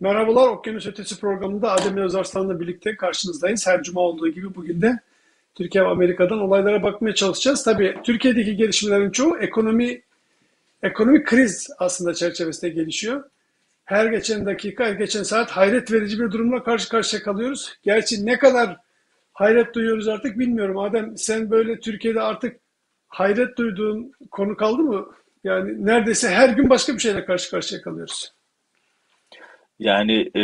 Merhabalar, Okyanus Ötesi programında Adem Özarslan'la birlikte karşınızdayız. Her cuma olduğu gibi bugün de Türkiye ve Amerika'dan olaylara bakmaya çalışacağız. Tabii Türkiye'deki gelişmelerin çoğu ekonomi ekonomik kriz aslında çerçevesinde gelişiyor. Her geçen dakika, her geçen saat hayret verici bir durumla karşı karşıya kalıyoruz. Gerçi ne kadar hayret duyuyoruz artık bilmiyorum. Adem sen böyle Türkiye'de artık hayret duyduğun konu kaldı mı? Yani neredeyse her gün başka bir şeyle karşı karşıya kalıyoruz. Yani e,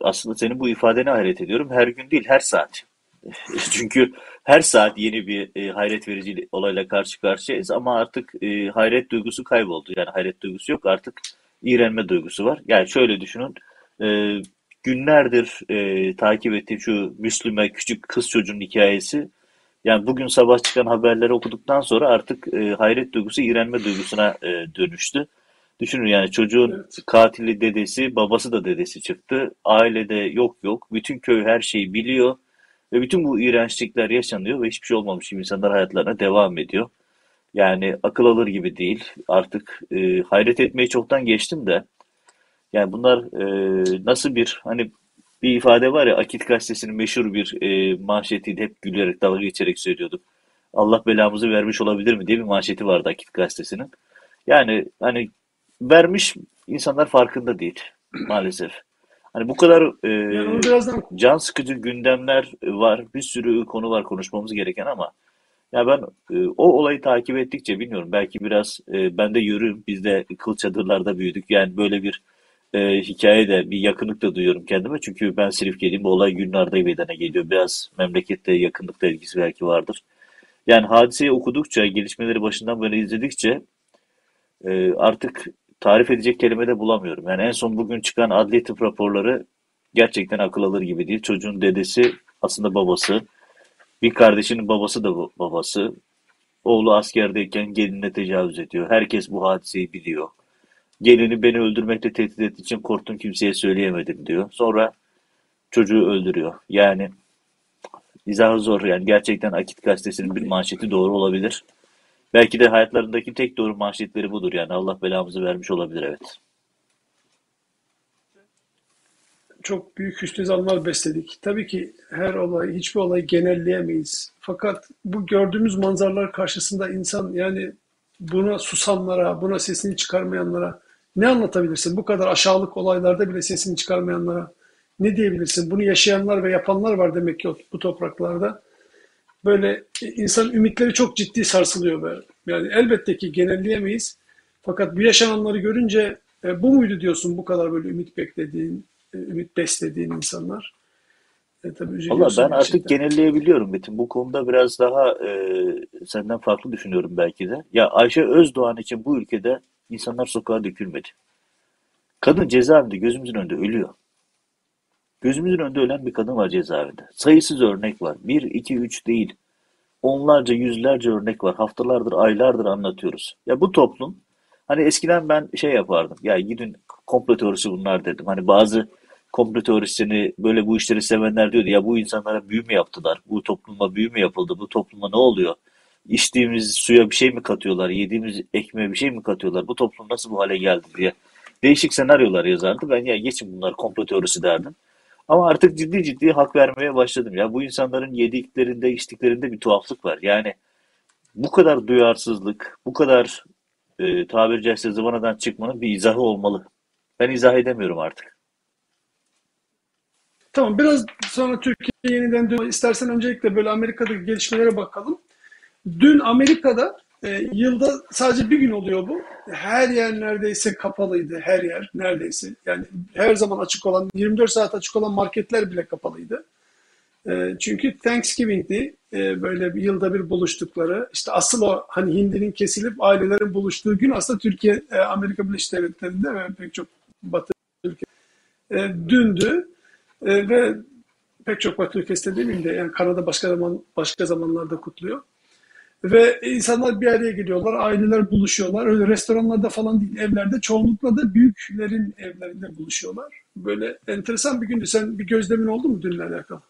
aslında senin bu ifadene hayret ediyorum. Her gün değil, her saat. Çünkü her saat yeni bir e, hayret verici olayla karşı karşıyayız ama artık e, hayret duygusu kayboldu. Yani hayret duygusu yok artık iğrenme duygusu var. Yani şöyle düşünün e, günlerdir e, takip ettiğim şu Müslüme küçük kız çocuğun hikayesi. Yani bugün sabah çıkan haberleri okuduktan sonra artık e, hayret duygusu iğrenme duygusuna e, dönüştü. Düşünün yani çocuğun Evet. katili dedesi, babası da dedesi çıktı. Ailede yok yok. Bütün köy her şeyi biliyor. Ve bütün bu iğrençlikler yaşanıyor ve hiçbir şey olmamış gibi insanlar hayatlarına devam ediyor. Yani akıl alır gibi değil. Artık e, hayret etmeyi çoktan geçtim de. Yani bunlar e, nasıl bir hani bir ifade var ya Akit Gazetesi'nin meşhur bir e, manşetiydi. Hep gülerek dalga geçerek söylüyorduk. Allah belamızı vermiş olabilir mi diye bir manşeti vardı Akit Gazetesi'nin. Yani hani vermiş insanlar farkında değil maalesef. Hani bu kadar e, birazdan can sıkıcı gündemler var, bir sürü konu var konuşmamız gereken ama ya ben e, o olayı takip ettikçe bilmiyorum belki biraz e, ben de yürüyüm biz de kıl çadırlarda büyüdük yani böyle bir e, hikaye de bir yakınlık da duyuyorum kendime çünkü ben Silifke'liyim bu olay Gülnar'da meydana geliyor biraz memlekette yakınlıkla ilgisi belki vardır. Yani hadiseyi okudukça gelişmeleri başından böyle izledikçe e, artık tarif edecek kelime de bulamıyorum. Yani en son bugün çıkan adli tıp raporları gerçekten akıl alır gibi değil. Çocuğun dedesi aslında babası. Bir kardeşinin babası da babası. Oğlu askerdeyken gelinine tecavüz ediyor. Herkes bu hadiseyi biliyor. Gelini beni öldürmekle tehdit ettiği için korktum kimseye söyleyemedim diyor. Sonra çocuğu öldürüyor. Yani izahı zor. Yani gerçekten Akit gazetesinin bir manşeti doğru olabilir. Belki de hayatlarındaki tek doğru manşetleri budur. Yani Allah belamızı vermiş olabilir evet. çok büyük hüsnü besledik. Tabii ki her olay, hiçbir olayı genelleyemeyiz. Fakat bu gördüğümüz manzaralar karşısında insan yani buna susanlara, buna sesini çıkarmayanlara ne anlatabilirsin? Bu kadar aşağılık olaylarda bile sesini çıkarmayanlara ne diyebilirsin? Bunu yaşayanlar ve yapanlar var demek ki bu topraklarda. Böyle insan ümitleri çok ciddi sarsılıyor böyle. Yani elbette ki genelleyemeyiz. Fakat bu yaşananları görünce e, bu muydu diyorsun bu kadar böyle ümit beklediğin, e, ümit beslediğin insanlar? E, tabii üzülüyorsun ben artık gerçekten. genelleyebiliyorum Metin. Bu konuda biraz daha e, senden farklı düşünüyorum belki de. Ya Ayşe Özdoğan için bu ülkede insanlar sokağa dökülmedi. Kadın cezaevinde gözümüzün önünde ölüyor. Gözümüzün önünde ölen bir kadın var cezaevinde. Sayısız örnek var. Bir, iki, üç değil. Onlarca, yüzlerce örnek var. Haftalardır, aylardır anlatıyoruz. Ya bu toplum, hani eskiden ben şey yapardım. Ya gidin komplo teorisi bunlar dedim. Hani bazı komplo teorisyeni böyle bu işleri sevenler diyordu. Ya bu insanlara büyü mü yaptılar? Bu topluma büyü mü yapıldı? Bu topluma ne oluyor? İçtiğimiz suya bir şey mi katıyorlar? Yediğimiz ekmeğe bir şey mi katıyorlar? Bu toplum nasıl bu hale geldi diye. Değişik senaryolar yazardı. Ben ya geçin bunlar komplo teorisi derdim. Ama artık ciddi ciddi hak vermeye başladım. Ya bu insanların yediklerinde, içtiklerinde bir tuhaflık var. Yani bu kadar duyarsızlık, bu kadar e, tabiri caizse zıvanadan çıkmanın bir izahı olmalı. Ben izah edemiyorum artık. Tamam biraz sonra Türkiye yeniden dön. İstersen öncelikle böyle Amerika'daki gelişmelere bakalım. Dün Amerika'da e, yılda sadece bir gün oluyor bu. Her yer neredeyse kapalıydı. Her yer neredeyse. Yani her zaman açık olan, 24 saat açık olan marketler bile kapalıydı. E, çünkü Thanksgiving'di. E, böyle bir yılda bir buluştukları. işte asıl o hani hindinin kesilip ailelerin buluştuğu gün aslında Türkiye, e, Amerika Birleşik Devletleri'nde ve pek çok Batı ülke e, dündü. E, ve pek çok Batı ülkesinde demeyeyim de yani Kanada başka zaman başka zamanlarda kutluyor. Ve insanlar bir araya geliyorlar, aileler buluşuyorlar. Öyle restoranlarda falan değil, evlerde çoğunlukla da büyüklerin evlerinde buluşuyorlar. Böyle enteresan bir gündü. Sen bir gözlemin oldu mu dünle alakalı?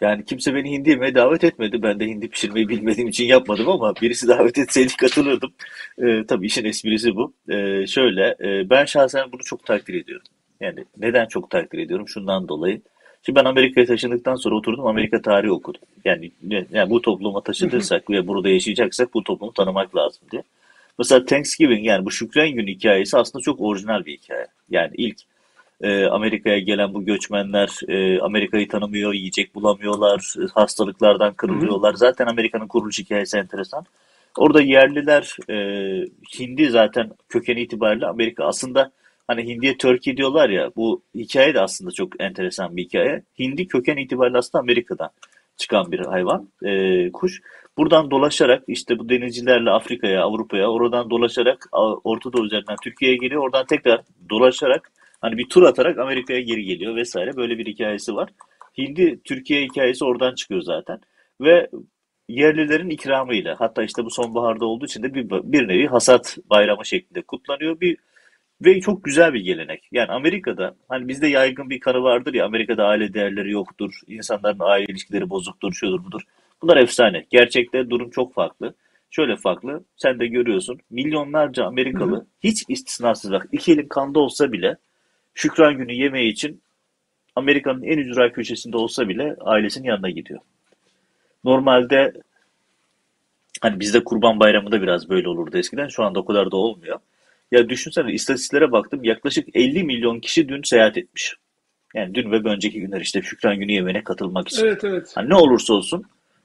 Yani kimse beni hindi yemeye davet etmedi. Ben de hindi pişirmeyi bilmediğim için yapmadım ama birisi davet etseydi katılırdım. E, tabii işin esprisi bu. E, şöyle, e, ben şahsen bunu çok takdir ediyorum. Yani neden çok takdir ediyorum? Şundan dolayı. Şimdi ben Amerika'ya taşındıktan sonra oturdum Amerika tarihi okudum. Yani, yani bu topluma taşınırsak ve burada yaşayacaksak bu toplumu tanımak lazım diye. Mesela Thanksgiving yani bu Şükran Günü hikayesi aslında çok orijinal bir hikaye. Yani ilk e, Amerika'ya gelen bu göçmenler e, Amerika'yı tanımıyor, yiyecek bulamıyorlar, hastalıklardan kırılıyorlar. Zaten Amerika'nın kuruluş hikayesi enteresan. Orada yerliler e, Hindi zaten kökeni itibariyle Amerika. Aslında hani Hindiye Turkey diyorlar ya bu hikaye de aslında çok enteresan bir hikaye. Hindi köken itibariyle aslında Amerika'dan çıkan bir hayvan, e, kuş. Buradan dolaşarak işte bu denizcilerle Afrika'ya, Avrupa'ya, oradan dolaşarak Orta Doğu üzerinden Türkiye'ye geliyor. Oradan tekrar dolaşarak hani bir tur atarak Amerika'ya geri geliyor vesaire. Böyle bir hikayesi var. Hindi Türkiye hikayesi oradan çıkıyor zaten. Ve yerlilerin ikramıyla hatta işte bu sonbaharda olduğu için de bir, bir nevi hasat bayramı şeklinde kutlanıyor. Bir ve çok güzel bir gelenek. Yani Amerika'da hani bizde yaygın bir kanı vardır ya Amerika'da aile değerleri yoktur. insanların aile ilişkileri bozuktur, şudur budur. Bunlar efsane. Gerçekte durum çok farklı. Şöyle farklı. Sen de görüyorsun. Milyonlarca Amerikalı hiç istisnasız bak iki elin kanda olsa bile Şükran Günü yemeği için Amerika'nın en ücra köşesinde olsa bile ailesinin yanına gidiyor. Normalde hani bizde Kurban Bayramı'nda biraz böyle olurdu eskiden. Şu anda o kadar da olmuyor. Ya düşünsene istatistiklere baktım yaklaşık 50 milyon kişi dün seyahat etmiş. Yani dün ve önceki günler işte Şükran Günü yemeğine katılmak için. Evet evet. Hani ne olursa olsun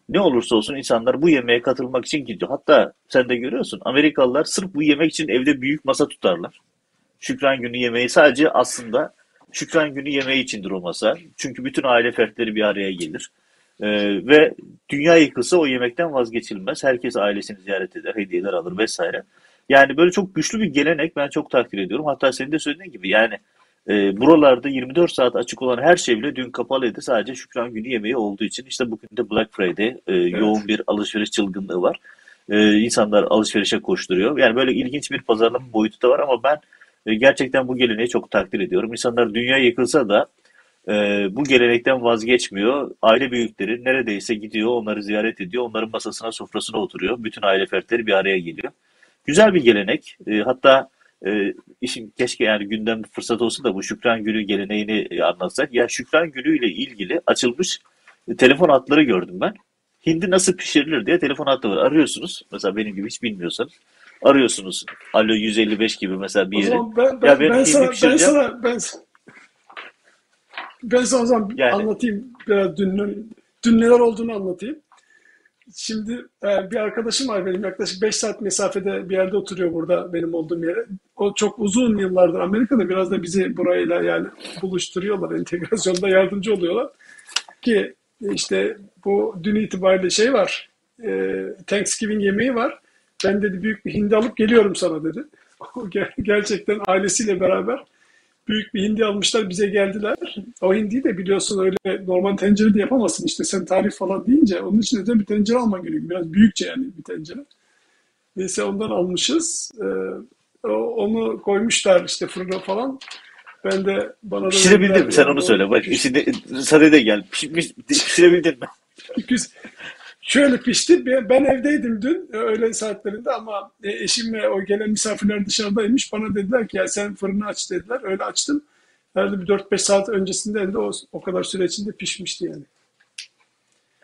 ne olursa olsun insanlar bu yemeğe katılmak için gidiyor. Hatta sen de görüyorsun Amerikalılar sırf bu yemek için evde büyük masa tutarlar. Şükran Günü yemeği sadece aslında Şükran Günü yemeği içindir o masa. Çünkü bütün aile fertleri bir araya gelir. Ee, ve dünya yıkılsa o yemekten vazgeçilmez. Herkes ailesini ziyaret eder, hediyeler alır vesaire. Yani böyle çok güçlü bir gelenek ben çok takdir ediyorum. Hatta senin de söylediğin gibi yani e, buralarda 24 saat açık olan her şey bile dün kapalıydı. Sadece Şükran Günü yemeği olduğu için işte bugün de Black Friday e, evet. yoğun bir alışveriş çılgınlığı var. E, insanlar alışverişe koşturuyor. Yani böyle ilginç bir pazarlama boyutu da var ama ben e, gerçekten bu geleneği çok takdir ediyorum. İnsanlar dünya yıkılsa da e, bu gelenekten vazgeçmiyor. Aile büyükleri neredeyse gidiyor, onları ziyaret ediyor, onların masasına, sofrasına oturuyor. Bütün aile fertleri bir araya geliyor. Güzel bir gelenek. E, hatta e, işin keşke yani gündem fırsat olsa da bu Şükran Günü geleneğini e, anlatsak. Ya Şükran Günü ile ilgili açılmış e, telefon hatları gördüm ben. Hindi nasıl pişirilir diye telefon hattı var. Arıyorsunuz. Mesela benim gibi hiç bilmiyorsanız. Arıyorsunuz. Alo 155 gibi mesela bir yere. Ben, ben, ya ben, ben, sana, ben sana ben, ben sana o zaman yani, anlatayım. Biraz dün, dün neler olduğunu anlatayım. Şimdi e, bir arkadaşım var benim yaklaşık 5 saat mesafede bir yerde oturuyor burada benim olduğum yere. O çok uzun yıllardır Amerika'da biraz da bizi burayla yani buluşturuyorlar, entegrasyonda yardımcı oluyorlar. Ki işte bu dün itibariyle şey var, e, Thanksgiving yemeği var. Ben dedi büyük bir hindi alıp geliyorum sana dedi. Gerçekten ailesiyle beraber büyük bir hindi almışlar bize geldiler. O hindiyi de biliyorsun öyle normal tencerede yapamazsın işte sen tarif falan deyince onun için özel bir tencere alman gerekiyor. Biraz büyükçe yani bir tencere. Neyse ondan almışız. Ee, onu koymuşlar işte fırına falan. Ben de bana da... Pişirebildin mi? Sen onu söyle. Bak içinde sadede gel. Pişmiş, pişirebildin mi? Şöyle pişti. Ben evdeydim dün öğle saatlerinde ama e, eşim ve o gelen misafirler dışarıdaymış. Bana dediler ki ya sen fırını aç dediler. Öyle açtım. Herhalde bir 4-5 saat öncesinde de o, o kadar süre içinde pişmişti yani.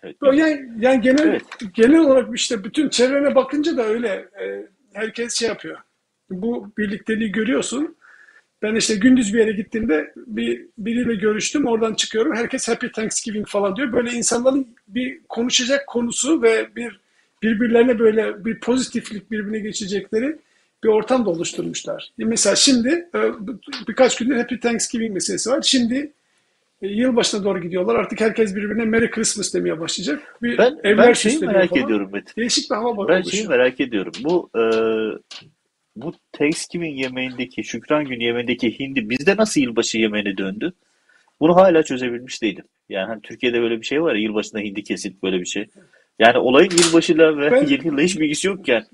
Evet. Yani, yani genel evet. genel olarak işte bütün çevrene bakınca da öyle e, herkes şey yapıyor. Bu birlikteliği görüyorsun. Ben işte gündüz bir yere gittiğimde bir biriyle görüştüm. Oradan çıkıyorum. Herkes Happy Thanksgiving falan diyor. Böyle insanların bir konuşacak konusu ve bir birbirlerine böyle bir pozitiflik birbirine geçecekleri bir ortam da oluşturmuşlar. Mesela şimdi e, birkaç gündür Happy Thanksgiving meselesi var. Şimdi e, yılbaşına doğru gidiyorlar. Artık herkes birbirine Merry Christmas demeye başlayacak. Bir ben, ben şeyi merak falan. ediyorum Metin. Değişik bir hava. Ben oluşuyor. şeyi merak ediyorum. Bu e, bu Thanksgiving yemeğindeki, Şükran Günü yemeğindeki hindi bizde nasıl yılbaşı yemeğine döndü? Bunu hala çözebilmiş değilim. Yani hani Türkiye'de böyle bir şey var ya yılbaşında hindi kesilip böyle bir şey. Yani olayın yılbaşıyla ve ben... yeni yılla hiçbir ilgisi yokken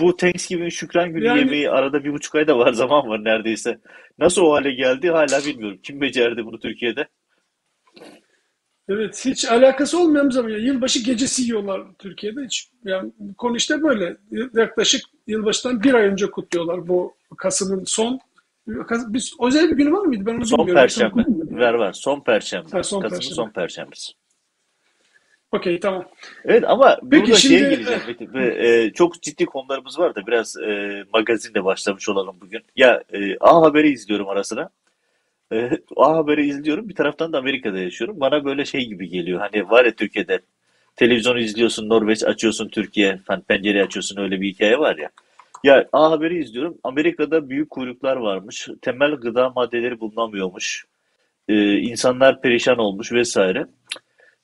bu Thanksgiving Şükran Günü yani... yemeği arada bir buçuk ayda var zaman var neredeyse. Nasıl o hale geldi hala bilmiyorum. Kim becerdi bunu Türkiye'de? Evet hiç alakası olmayan bir zaman. Yani yılbaşı gecesi yiyorlar Türkiye'de. Hiç, yani konu işte böyle. Yaklaşık yılbaşından bir ay önce kutluyorlar. Bu Kasım'ın son Biz özel bir günü var mıydı? Ben onu Son bilmiyorum. perşembe. Ver var. Son perşembe. Ha, son Kasım'ın perşembe. son perşembesi. Okey tamam. Evet ama Peki burada şeye şimdi- gireceğim Metin. E, çok ciddi konularımız var da biraz e, magazinle başlamış olalım bugün. Ya e, A Haber'i izliyorum arasına. E, A Haber'i izliyorum. Bir taraftan da Amerika'da yaşıyorum. Bana böyle şey gibi geliyor. Hani var ya Türkiye'de televizyon izliyorsun, Norveç açıyorsun, Türkiye, hani pencere açıyorsun öyle bir hikaye var ya. Ya A Haber'i izliyorum. Amerika'da büyük kuyruklar varmış. Temel gıda maddeleri bulunamıyormuş. E, insanlar perişan olmuş vesaire.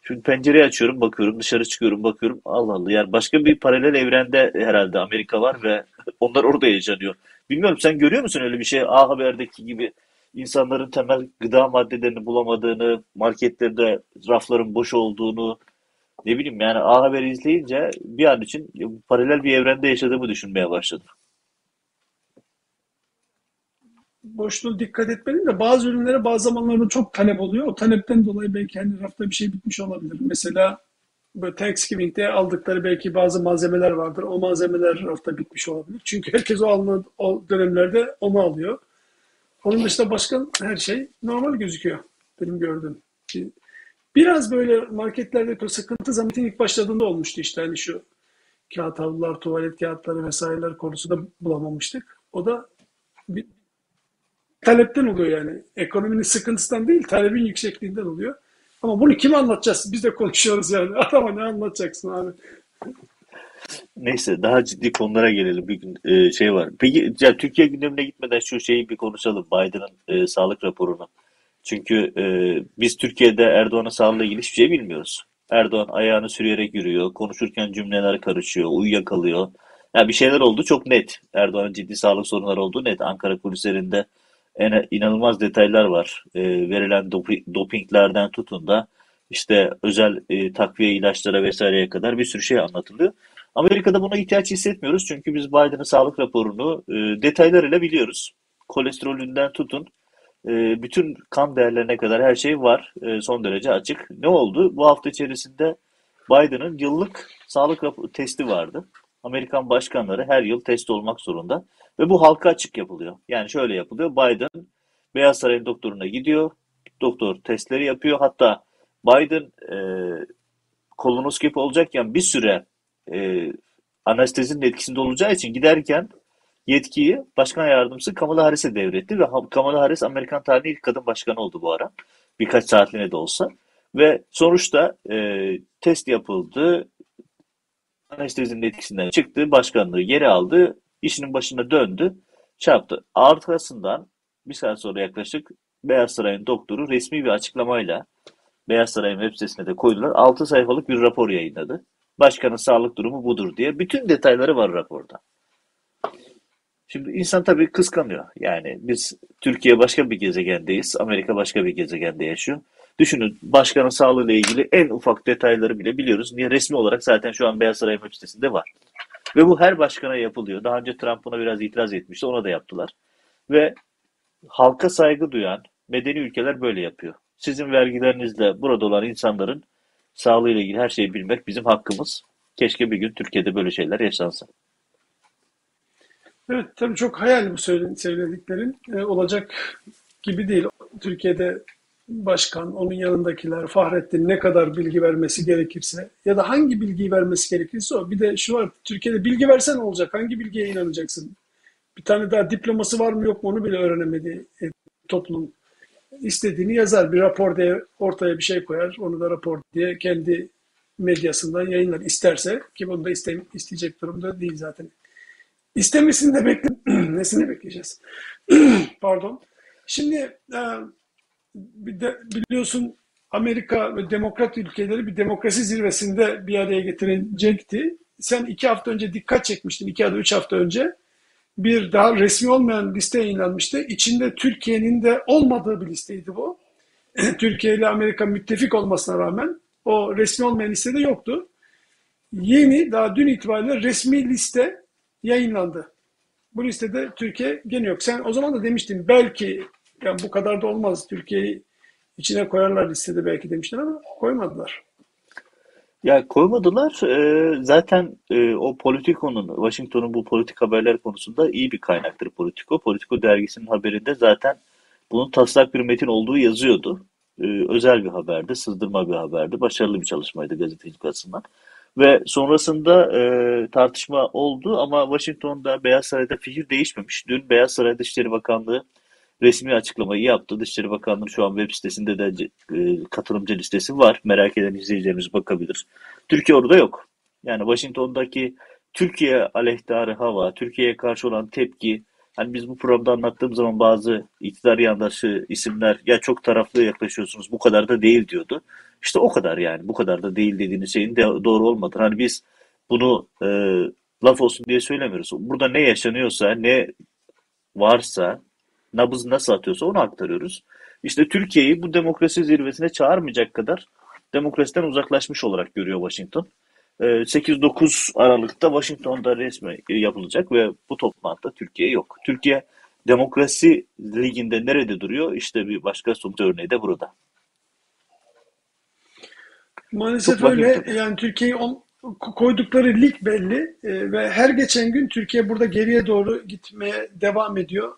Şimdi pencereyi açıyorum, bakıyorum, dışarı çıkıyorum, bakıyorum. Allah Allah. Yani başka bir paralel evrende herhalde Amerika var ve onlar orada yaşanıyor. Bilmiyorum sen görüyor musun öyle bir şey? A Haber'deki gibi insanların temel gıda maddelerini bulamadığını, marketlerde rafların boş olduğunu, ne bileyim yani A Haber'i izleyince bir an için paralel bir evrende yaşadığımı düşünmeye başladım. Boşluğuna dikkat etmeliyim de bazı ürünlere bazı zamanlarda çok talep oluyor. O talepten dolayı belki hani rafta bir şey bitmiş olabilir. Mesela böyle Thanksgiving'de aldıkları belki bazı malzemeler vardır. O malzemeler rafta bitmiş olabilir. Çünkü herkes o, alınan, o dönemlerde onu alıyor. Onun dışında başka her şey normal gözüküyor. Benim gördüğüm. Biraz böyle marketlerde böyle sıkıntı zamanı ilk başladığında olmuştu işte hani şu kağıt havlular, tuvalet kağıtları vesaireler konusunda bulamamıştık. O da bir talepten oluyor yani. Ekonominin sıkıntısından değil, talebin yüksekliğinden oluyor. Ama bunu kime anlatacağız? Biz de konuşuyoruz yani. Adama ne anlatacaksın abi? Neyse daha ciddi konulara gelelim. Bir gün e, şey var. Peki ya Türkiye gündemine gitmeden şu şeyi bir konuşalım. Biden'ın e, sağlık raporunu. Çünkü e, biz Türkiye'de Erdoğan'ın sağlığıyla ilgili hiçbir şey bilmiyoruz. Erdoğan ayağını sürüyerek yürüyor. Konuşurken cümleler karışıyor. Uyuyakalıyor. Yani bir şeyler oldu çok net. Erdoğan'ın ciddi sağlık sorunları olduğu net. Ankara kulislerinde en, inanılmaz detaylar var. E, verilen dopi- dopinglerden tutun da işte özel e, takviye ilaçlara vesaireye kadar bir sürü şey anlatılıyor. Amerika'da buna ihtiyaç hissetmiyoruz çünkü biz Biden'ın sağlık raporunu e, detaylarıyla biliyoruz. Kolesterolünden tutun e, bütün kan değerlerine kadar her şey var. E, son derece açık. Ne oldu? Bu hafta içerisinde Biden'ın yıllık sağlık testi vardı. Amerikan başkanları her yıl test olmak zorunda ve bu halka açık yapılıyor. Yani şöyle yapılıyor. Biden Beyaz Saray'ın doktoruna gidiyor. Doktor testleri yapıyor. Hatta Biden e, kolonoskopi olacakken bir süre e, anestezinin etkisinde olacağı için giderken yetkiyi başkan yardımcısı Kamala Harris'e devretti ve Kamala Harris Amerikan tarihinin ilk kadın başkanı oldu bu ara. Birkaç saatliğine de olsa. Ve sonuçta e, test yapıldı. Anestezinin etkisinden çıktı. Başkanlığı geri aldı. işinin başına döndü. Yaptı. Arkasından bir saat sonra yaklaşık Beyaz Saray'ın doktoru resmi bir açıklamayla Beyaz Saray'ın web sitesine de koydular. 6 sayfalık bir rapor yayınladı. Başkanın sağlık durumu budur diye. Bütün detayları var raporda. Şimdi insan tabii kıskanıyor. Yani biz Türkiye başka bir gezegendeyiz. Amerika başka bir gezegende yaşıyor. Düşünün başkanın sağlığıyla ilgili en ufak detayları bile biliyoruz. Niye resmi olarak zaten şu an Beyaz Saray web sitesinde var. Ve bu her başkana yapılıyor. Daha önce Trump buna biraz itiraz etmişti. Ona da yaptılar. Ve halka saygı duyan medeni ülkeler böyle yapıyor. Sizin vergilerinizle burada olan insanların sağlığıyla ilgili her şeyi bilmek bizim hakkımız. Keşke bir gün Türkiye'de böyle şeyler yaşansa. Evet tabii çok hayal bu söylediklerin. Ee, olacak gibi değil. Türkiye'de başkan, onun yanındakiler, Fahrettin ne kadar bilgi vermesi gerekirse ya da hangi bilgiyi vermesi gerekirse o. Bir de şu var, Türkiye'de bilgi versen olacak? Hangi bilgiye inanacaksın? Bir tane daha diploması var mı yok mu onu bile öğrenemedi e, toplum. İstediğini yazar, bir rapor diye ortaya bir şey koyar, onu da rapor diye kendi medyasından yayınlar isterse ki bunu da iste, isteyecek durumda değil zaten. İstemesini de bekle nesini bekleyeceğiz? Pardon. Şimdi e, biliyorsun Amerika ve demokrat ülkeleri bir demokrasi zirvesinde bir araya getirecekti. Sen iki hafta önce dikkat çekmiştin, iki ya da üç hafta önce. Bir daha resmi olmayan liste yayınlanmıştı. İçinde Türkiye'nin de olmadığı bir listeydi bu. Türkiye ile Amerika müttefik olmasına rağmen o resmi olmayan listede yoktu. Yeni, daha dün itibariyle resmi liste yayınlandı. Bu listede Türkiye gene yok. Sen o zaman da demiştin belki yani bu kadar da olmaz. Türkiye'yi içine koyarlar listede belki demiştin ama koymadılar. Ya koymadılar. Ee, zaten e, o Politico'nun, Washington'un bu politik haberler konusunda iyi bir kaynaktır Politico. Politico dergisinin haberinde zaten bunun taslak bir metin olduğu yazıyordu. Ee, özel bir haberdi, sızdırma bir haberdi. Başarılı bir çalışmaydı gazetecilik açısından. Ve sonrasında e, tartışma oldu ama Washington'da Beyaz Saray'da fikir değişmemiş. Dün Beyaz Saray Dışişleri Bakanlığı resmi açıklamayı yaptı. Dışişleri Bakanlığı şu an web sitesinde de e, katılımcı listesi var. Merak eden izleyicilerimiz bakabilir. Türkiye orada yok. Yani Washington'daki Türkiye aleyhtarı hava, Türkiye'ye karşı olan tepki, hani biz bu programda anlattığım zaman bazı iktidar yandaşı isimler ya çok taraflı yaklaşıyorsunuz bu kadar da değil diyordu. İşte o kadar yani bu kadar da değil dediğiniz şeyin de doğru olmadı. Hani biz bunu e, laf olsun diye söylemiyoruz. Burada ne yaşanıyorsa, ne varsa, nabız nasıl atıyorsa onu aktarıyoruz. İşte Türkiye'yi bu demokrasi zirvesine çağırmayacak kadar demokrasiden uzaklaşmış olarak görüyor Washington. 8-9 ee, Aralık'ta Washington'da resmi yapılacak ve bu toplantıda Türkiye yok. Türkiye demokrasi liginde nerede duruyor? İşte bir başka somut örneği de burada. Maalesef Çok öyle. Yani Türkiye'yi koydukları lig belli e, ve her geçen gün Türkiye burada geriye doğru gitmeye devam ediyor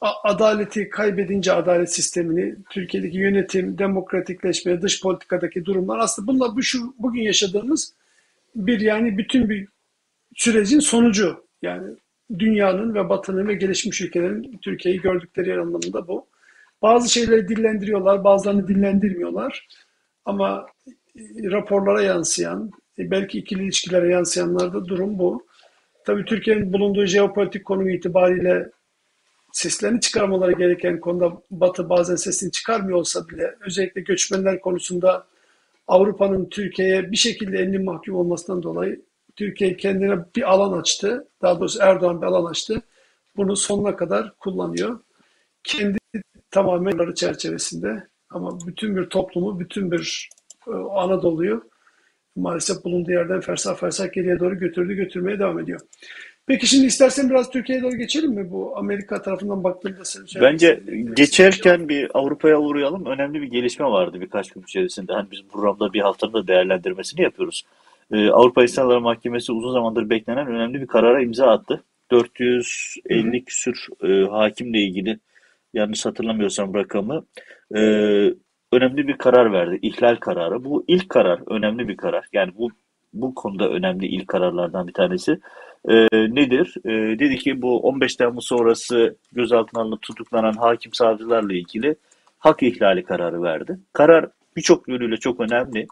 adaleti kaybedince adalet sistemini, Türkiye'deki yönetim, demokratikleşme, dış politikadaki durumlar aslında bunlar bu şu bugün yaşadığımız bir yani bütün bir sürecin sonucu. Yani dünyanın ve batının ve gelişmiş ülkelerin Türkiye'yi gördükleri yer anlamında bu. Bazı şeyleri dillendiriyorlar, bazılarını dillendirmiyorlar. Ama raporlara yansıyan, e, belki ikili ilişkilere yansıyanlarda durum bu. Tabii Türkiye'nin bulunduğu jeopolitik konumu itibariyle seslerini çıkarmaları gereken konuda Batı bazen sesini çıkarmıyor olsa bile özellikle göçmenler konusunda Avrupa'nın Türkiye'ye bir şekilde elinin mahkum olmasından dolayı Türkiye kendine bir alan açtı. Daha doğrusu Erdoğan bir alan açtı. Bunu sonuna kadar kullanıyor. Kendi tamamen çerçevesinde ama bütün bir toplumu, bütün bir Anadolu'yu maalesef bulunduğu yerden fersah fersah geriye doğru götürdü, götürmeye devam ediyor. Peki şimdi istersen biraz Türkiye'ye doğru geçelim mi? Bu Amerika tarafından baktığında sen Bence geçerken bir Avrupa'ya uğrayalım. Önemli bir gelişme vardı birkaç gün içerisinde. Hani biz programda bir haftanın da değerlendirmesini yapıyoruz. Ee, Avrupa İnsan Mahkemesi uzun zamandır beklenen önemli bir karara imza attı. 450 küsür e, hakimle ilgili yanlış hatırlamıyorsam rakamı e, önemli bir karar verdi. İhlal kararı. Bu ilk karar önemli bir karar. Yani bu bu konuda önemli ilk kararlardan bir tanesi e, nedir? E, dedi ki bu 15 Temmuz sonrası gözaltına alınıp tutuklanan hakim savcılarla ilgili hak ihlali kararı verdi. Karar birçok yönüyle çok önemli.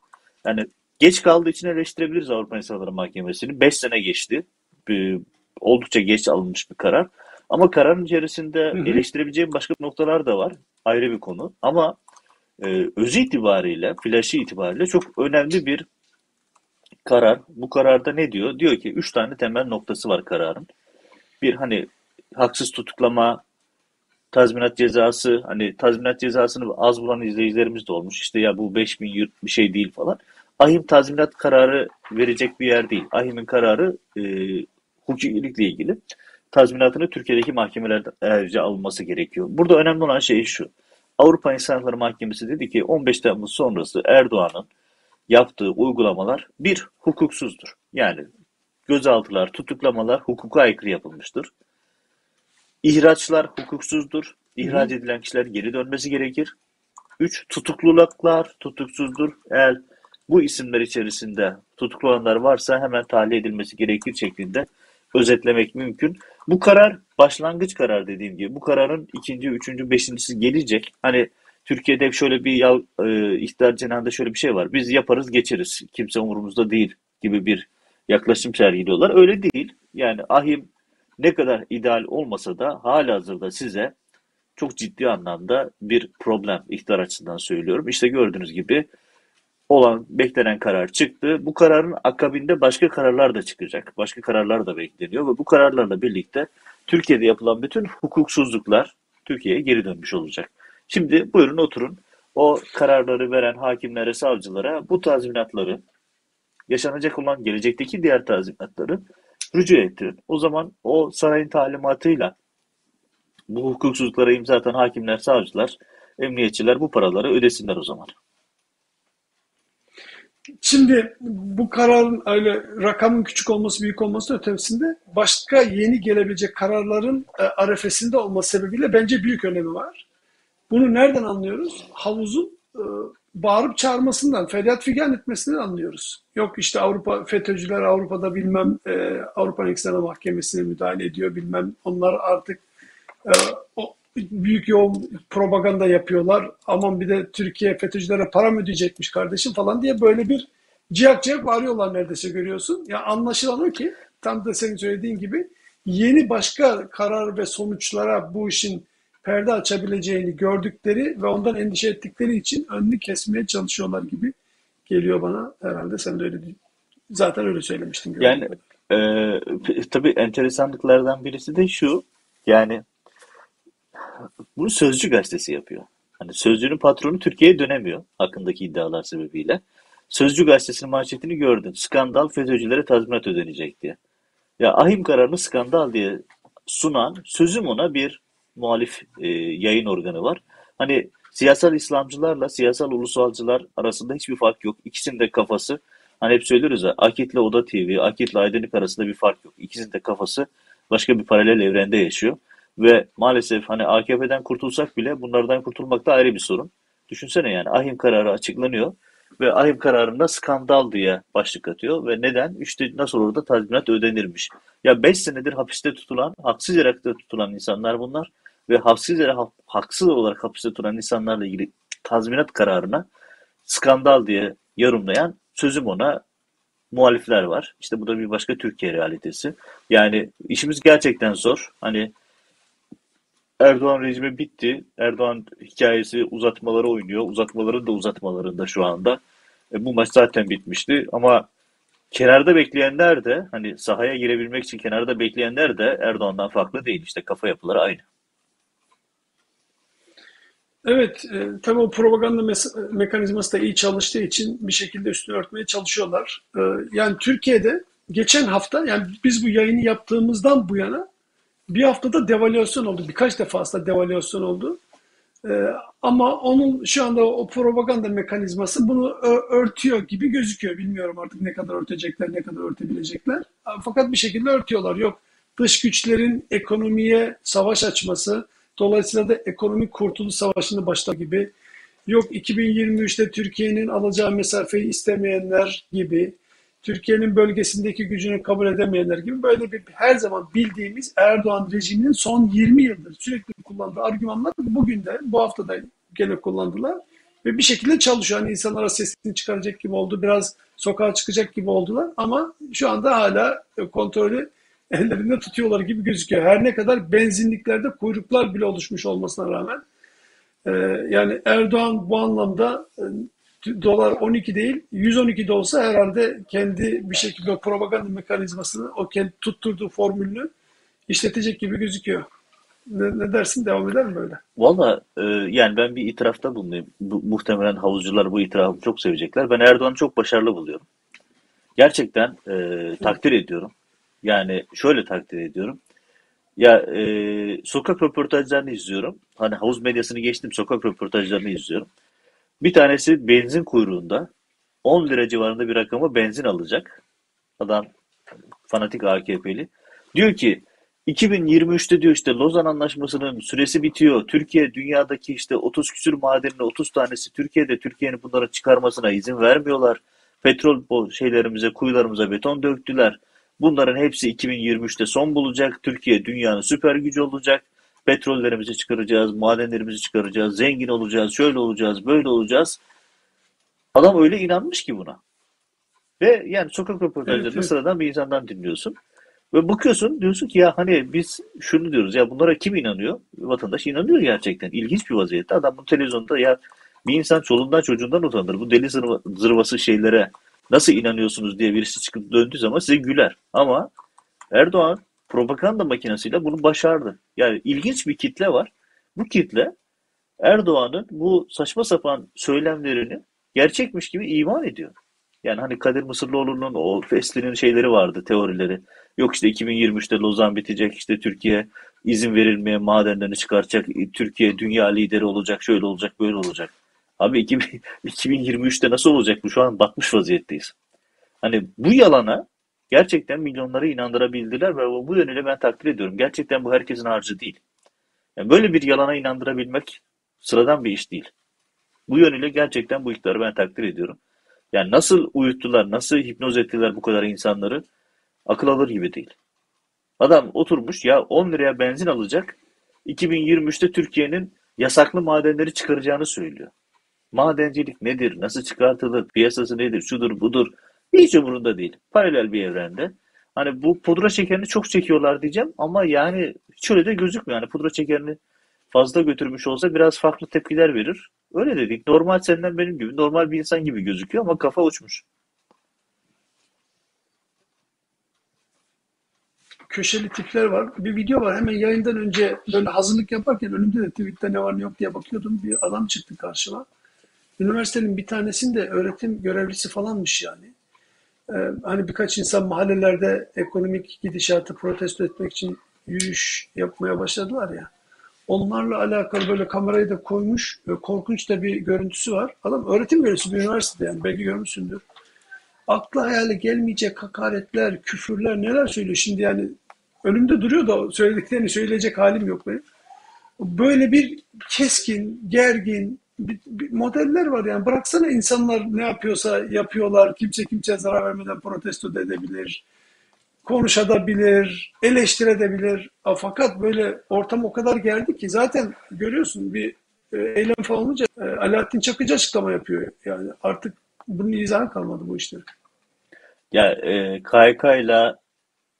Yani geç kaldığı için eleştirebiliriz Avrupa İnsan Mahkemesi'ni. 5 sene geçti. Bir, oldukça geç alınmış bir karar. Ama kararın içerisinde hı hı. eleştirebileceğim başka noktalar da var. Ayrı bir konu. Ama e, özü itibariyle, flaşı itibariyle çok önemli bir karar. Bu kararda ne diyor? Diyor ki üç tane temel noktası var kararın. Bir hani haksız tutuklama, tazminat cezası, hani tazminat cezasını az bulan izleyicilerimiz de olmuş. İşte ya bu 5000 yurt bir şey değil falan. Ahim tazminat kararı verecek bir yer değil. Ahim'in kararı e, hukukilikle ilgili. Tazminatını Türkiye'deki mahkemelerde ayrıca alınması gerekiyor. Burada önemli olan şey şu. Avrupa İnsan Hakları Mahkemesi dedi ki 15 Temmuz sonrası Erdoğan'ın yaptığı uygulamalar bir hukuksuzdur. Yani gözaltılar, tutuklamalar hukuka aykırı yapılmıştır. İhraçlar hukuksuzdur. İhraç edilen kişilerin geri dönmesi gerekir. Üç, tutukluluklar tutuksuzdur. Eğer bu isimler içerisinde tutuklu olanlar varsa hemen tahliye edilmesi gerekir şeklinde özetlemek mümkün. Bu karar başlangıç karar dediğim gibi. Bu kararın ikinci, üçüncü, beşincisi gelecek. Hani Türkiye'de şöyle bir ya, e, iktidar cenahında şöyle bir şey var. Biz yaparız geçeriz. Kimse umurumuzda değil gibi bir yaklaşım sergiliyorlar. Öyle değil. Yani ahim ne kadar ideal olmasa da hala hazırda size çok ciddi anlamda bir problem iktidar açısından söylüyorum. İşte gördüğünüz gibi olan beklenen karar çıktı. Bu kararın akabinde başka kararlar da çıkacak. Başka kararlar da bekleniyor ve bu kararlarla birlikte Türkiye'de yapılan bütün hukuksuzluklar Türkiye'ye geri dönmüş olacak. Şimdi buyurun oturun. O kararları veren hakimlere, savcılara bu tazminatları, yaşanacak olan gelecekteki diğer tazminatları rücu ettirin. O zaman o sarayın talimatıyla bu hukuksuzluklara imza atan hakimler, savcılar, emniyetçiler bu paraları ödesinler o zaman. Şimdi bu kararın öyle rakamın küçük olması, büyük olması ötesinde başka yeni gelebilecek kararların e, arefesinde olması sebebiyle bence büyük önemi var. Bunu nereden anlıyoruz? Havuzun e, bağırıp çağırmasından, feryat figan etmesinden anlıyoruz. Yok işte Avrupa FETÖ'cüler Avrupa'da bilmem e, Avrupa İnsan Mahkemesi'ne müdahale ediyor bilmem onlar artık e, o, büyük yoğun propaganda yapıyorlar. Aman bir de Türkiye FETÖ'cülere para mı ödeyecekmiş kardeşim falan diye böyle bir ciyak ciyak bağırıyorlar neredeyse görüyorsun. Ya anlaşılan o ki tam da senin söylediğin gibi yeni başka karar ve sonuçlara bu işin perde açabileceğini gördükleri ve ondan endişe ettikleri için önünü kesmeye çalışıyorlar gibi geliyor bana. Herhalde sen de öyle zaten öyle söylemiştin. Yani e, tabii enteresanlıklardan birisi de şu. Yani bunu Sözcü gazetesi yapıyor. Hani Sözcü'nün patronu Türkiye'ye dönemiyor hakkındaki iddialar sebebiyle. Sözcü gazetesinin manşetini gördün. Skandal FETÖ'cülere tazminat ödenecek diye. Ya ahim kararını skandal diye sunan sözüm ona bir muhalif e, yayın organı var. Hani siyasal İslamcılarla siyasal ulusalcılar arasında hiçbir fark yok. İkisinin de kafası hani hep söylüyoruz ya Akit'le Oda TV, Akit'le Aydınlık arasında bir fark yok. İkisinin de kafası başka bir paralel evrende yaşıyor. Ve maalesef hani AKP'den kurtulsak bile bunlardan kurtulmak da ayrı bir sorun. Düşünsene yani ahim kararı açıklanıyor ve ahim kararında skandal diye başlık atıyor ve neden? İşte nasıl olur da tazminat ödenirmiş. Ya 5 senedir hapiste tutulan, haksız yere tutulan insanlar bunlar ve haksız yere haksız olarak hapiste tutulan insanlarla ilgili tazminat kararına skandal diye yorumlayan sözüm ona muhalifler var. İşte bu da bir başka Türkiye realitesi. Yani işimiz gerçekten zor. Hani Erdoğan rejimi bitti. Erdoğan hikayesi uzatmaları oynuyor. Uzatmaların da uzatmalarında şu anda. E, bu maç zaten bitmişti ama kenarda bekleyenler de hani sahaya girebilmek için kenarda bekleyenler de Erdoğan'dan farklı değil. İşte kafa yapıları aynı. Evet, e, tabii o propaganda me- mekanizması da iyi çalıştığı için bir şekilde üstünü örtmeye çalışıyorlar. E, yani Türkiye'de geçen hafta, yani biz bu yayını yaptığımızdan bu yana bir haftada devalüasyon oldu. Birkaç defa aslında devalüasyon oldu. Ee, ama onun şu anda o propaganda mekanizması bunu örtüyor gibi gözüküyor. Bilmiyorum artık ne kadar örtecekler, ne kadar örtebilecekler. Fakat bir şekilde örtüyorlar. Yok dış güçlerin ekonomiye savaş açması, dolayısıyla da ekonomik kurtuluş savaşını başlar gibi. Yok 2023'te Türkiye'nin alacağı mesafeyi istemeyenler gibi. Türkiye'nin bölgesindeki gücünü kabul edemeyenler gibi böyle bir her zaman bildiğimiz Erdoğan rejiminin son 20 yıldır sürekli kullandığı argümanlar bugün de bu hafta da gene kullandılar. Ve bir şekilde çalışıyor. Hani insanlara sesini çıkaracak gibi oldu. Biraz sokağa çıkacak gibi oldular. Ama şu anda hala kontrolü ellerinde tutuyorlar gibi gözüküyor. Her ne kadar benzinliklerde kuyruklar bile oluşmuş olmasına rağmen. Yani Erdoğan bu anlamda dolar 12 değil 112 de olsa herhalde kendi bir şekilde propaganda mekanizmasını o kendi tutturduğu formülünü işletecek gibi gözüküyor. Ne, ne dersin devam eder mi böyle? Valla e, yani ben bir itirafta bulunayım. Bu, muhtemelen havuzcular bu itirafımı çok sevecekler. Ben Erdoğan'ı çok başarılı buluyorum. Gerçekten e, takdir ediyorum. Yani şöyle takdir ediyorum. Ya e, sokak röportajlarını izliyorum. Hani havuz medyasını geçtim sokak röportajlarını izliyorum. Bir tanesi benzin kuyruğunda 10 lira civarında bir rakamı benzin alacak. Adam fanatik AKP'li. Diyor ki 2023'te diyor işte Lozan Anlaşması'nın süresi bitiyor. Türkiye dünyadaki işte 30 küsür madenin 30 tanesi Türkiye'de Türkiye'nin bunları çıkarmasına izin vermiyorlar. Petrol şeylerimize, kuyularımıza beton döktüler. Bunların hepsi 2023'te son bulacak. Türkiye dünyanın süper gücü olacak. Petrollerimizi çıkaracağız, madenlerimizi çıkaracağız, zengin olacağız, şöyle olacağız, böyle olacağız. Adam öyle inanmış ki buna. Ve yani sokak röportajlarında evet, evet. sıradan bir insandan dinliyorsun. Ve bakıyorsun diyorsun ki ya hani biz şunu diyoruz ya bunlara kim inanıyor? Vatandaş inanıyor gerçekten. İlginç bir vaziyette. Adam bu televizyonda ya bir insan çoluğundan çocuğundan utanır. Bu deli zırva, zırvası şeylere nasıl inanıyorsunuz diye birisi çıkıp döndüğü zaman size güler. Ama Erdoğan propaganda makinesiyle bunu başardı. Yani ilginç bir kitle var. Bu kitle Erdoğan'ın bu saçma sapan söylemlerini gerçekmiş gibi iman ediyor. Yani hani Kadir Mısırlıoğlu'nun o Fesli'nin şeyleri vardı, teorileri. Yok işte 2023'te Lozan bitecek, işte Türkiye izin verilmeye madenlerini çıkaracak, Türkiye dünya lideri olacak, şöyle olacak, böyle olacak. Abi 2000, 2023'te nasıl olacak bu? Şu an batmış vaziyetteyiz. Hani bu yalana gerçekten milyonları inandırabildiler ve bu yönüyle ben takdir ediyorum. Gerçekten bu herkesin harcı değil. Yani böyle bir yalana inandırabilmek sıradan bir iş değil. Bu yönüyle gerçekten bu iktidarı ben takdir ediyorum. Yani nasıl uyuttular, nasıl hipnoz ettiler bu kadar insanları akıl alır gibi değil. Adam oturmuş ya 10 liraya benzin alacak. 2023'te Türkiye'nin yasaklı madenleri çıkaracağını söylüyor. Madencilik nedir? Nasıl çıkartılır? Piyasası nedir? Şudur budur. Hiç umurunda değil. Paralel bir evrende. Hani bu pudra şekerini çok çekiyorlar diyeceğim ama yani hiç öyle de gözükmüyor. Yani pudra şekerini fazla götürmüş olsa biraz farklı tepkiler verir. Öyle dedik. Normal senden benim gibi, normal bir insan gibi gözüküyor ama kafa uçmuş. köşeli tipler var. Bir video var hemen yayından önce böyle hazırlık yaparken önümde de tweette ne var ne yok diye bakıyordum. Bir adam çıktı karşıma. Üniversitenin bir tanesinde öğretim görevlisi falanmış yani. Ee, hani birkaç insan mahallelerde ekonomik gidişatı protesto etmek için yürüyüş yapmaya başladılar ya. Onlarla alakalı böyle kamerayı da koymuş. Korkunç da bir görüntüsü var. Adam öğretim görevlisi bir üniversitede yani belki görmüşsündür. Akla hayale gelmeyecek hakaretler, küfürler neler söylüyor şimdi yani önümde duruyor da söylediklerini söyleyecek halim yok benim. Böyle bir keskin, gergin bir, bir modeller var yani. Bıraksana insanlar ne yapıyorsa yapıyorlar. Kimse kimseye zarar vermeden protesto edebilir. Konuşabilir, eleştirebilir. Fakat böyle ortam o kadar geldi ki zaten görüyorsun bir e, eylem falan olunca e, Alaaddin Çakıcı açıklama yapıyor. Yani artık bunun izahı kalmadı bu işler. Ya e, KYK ile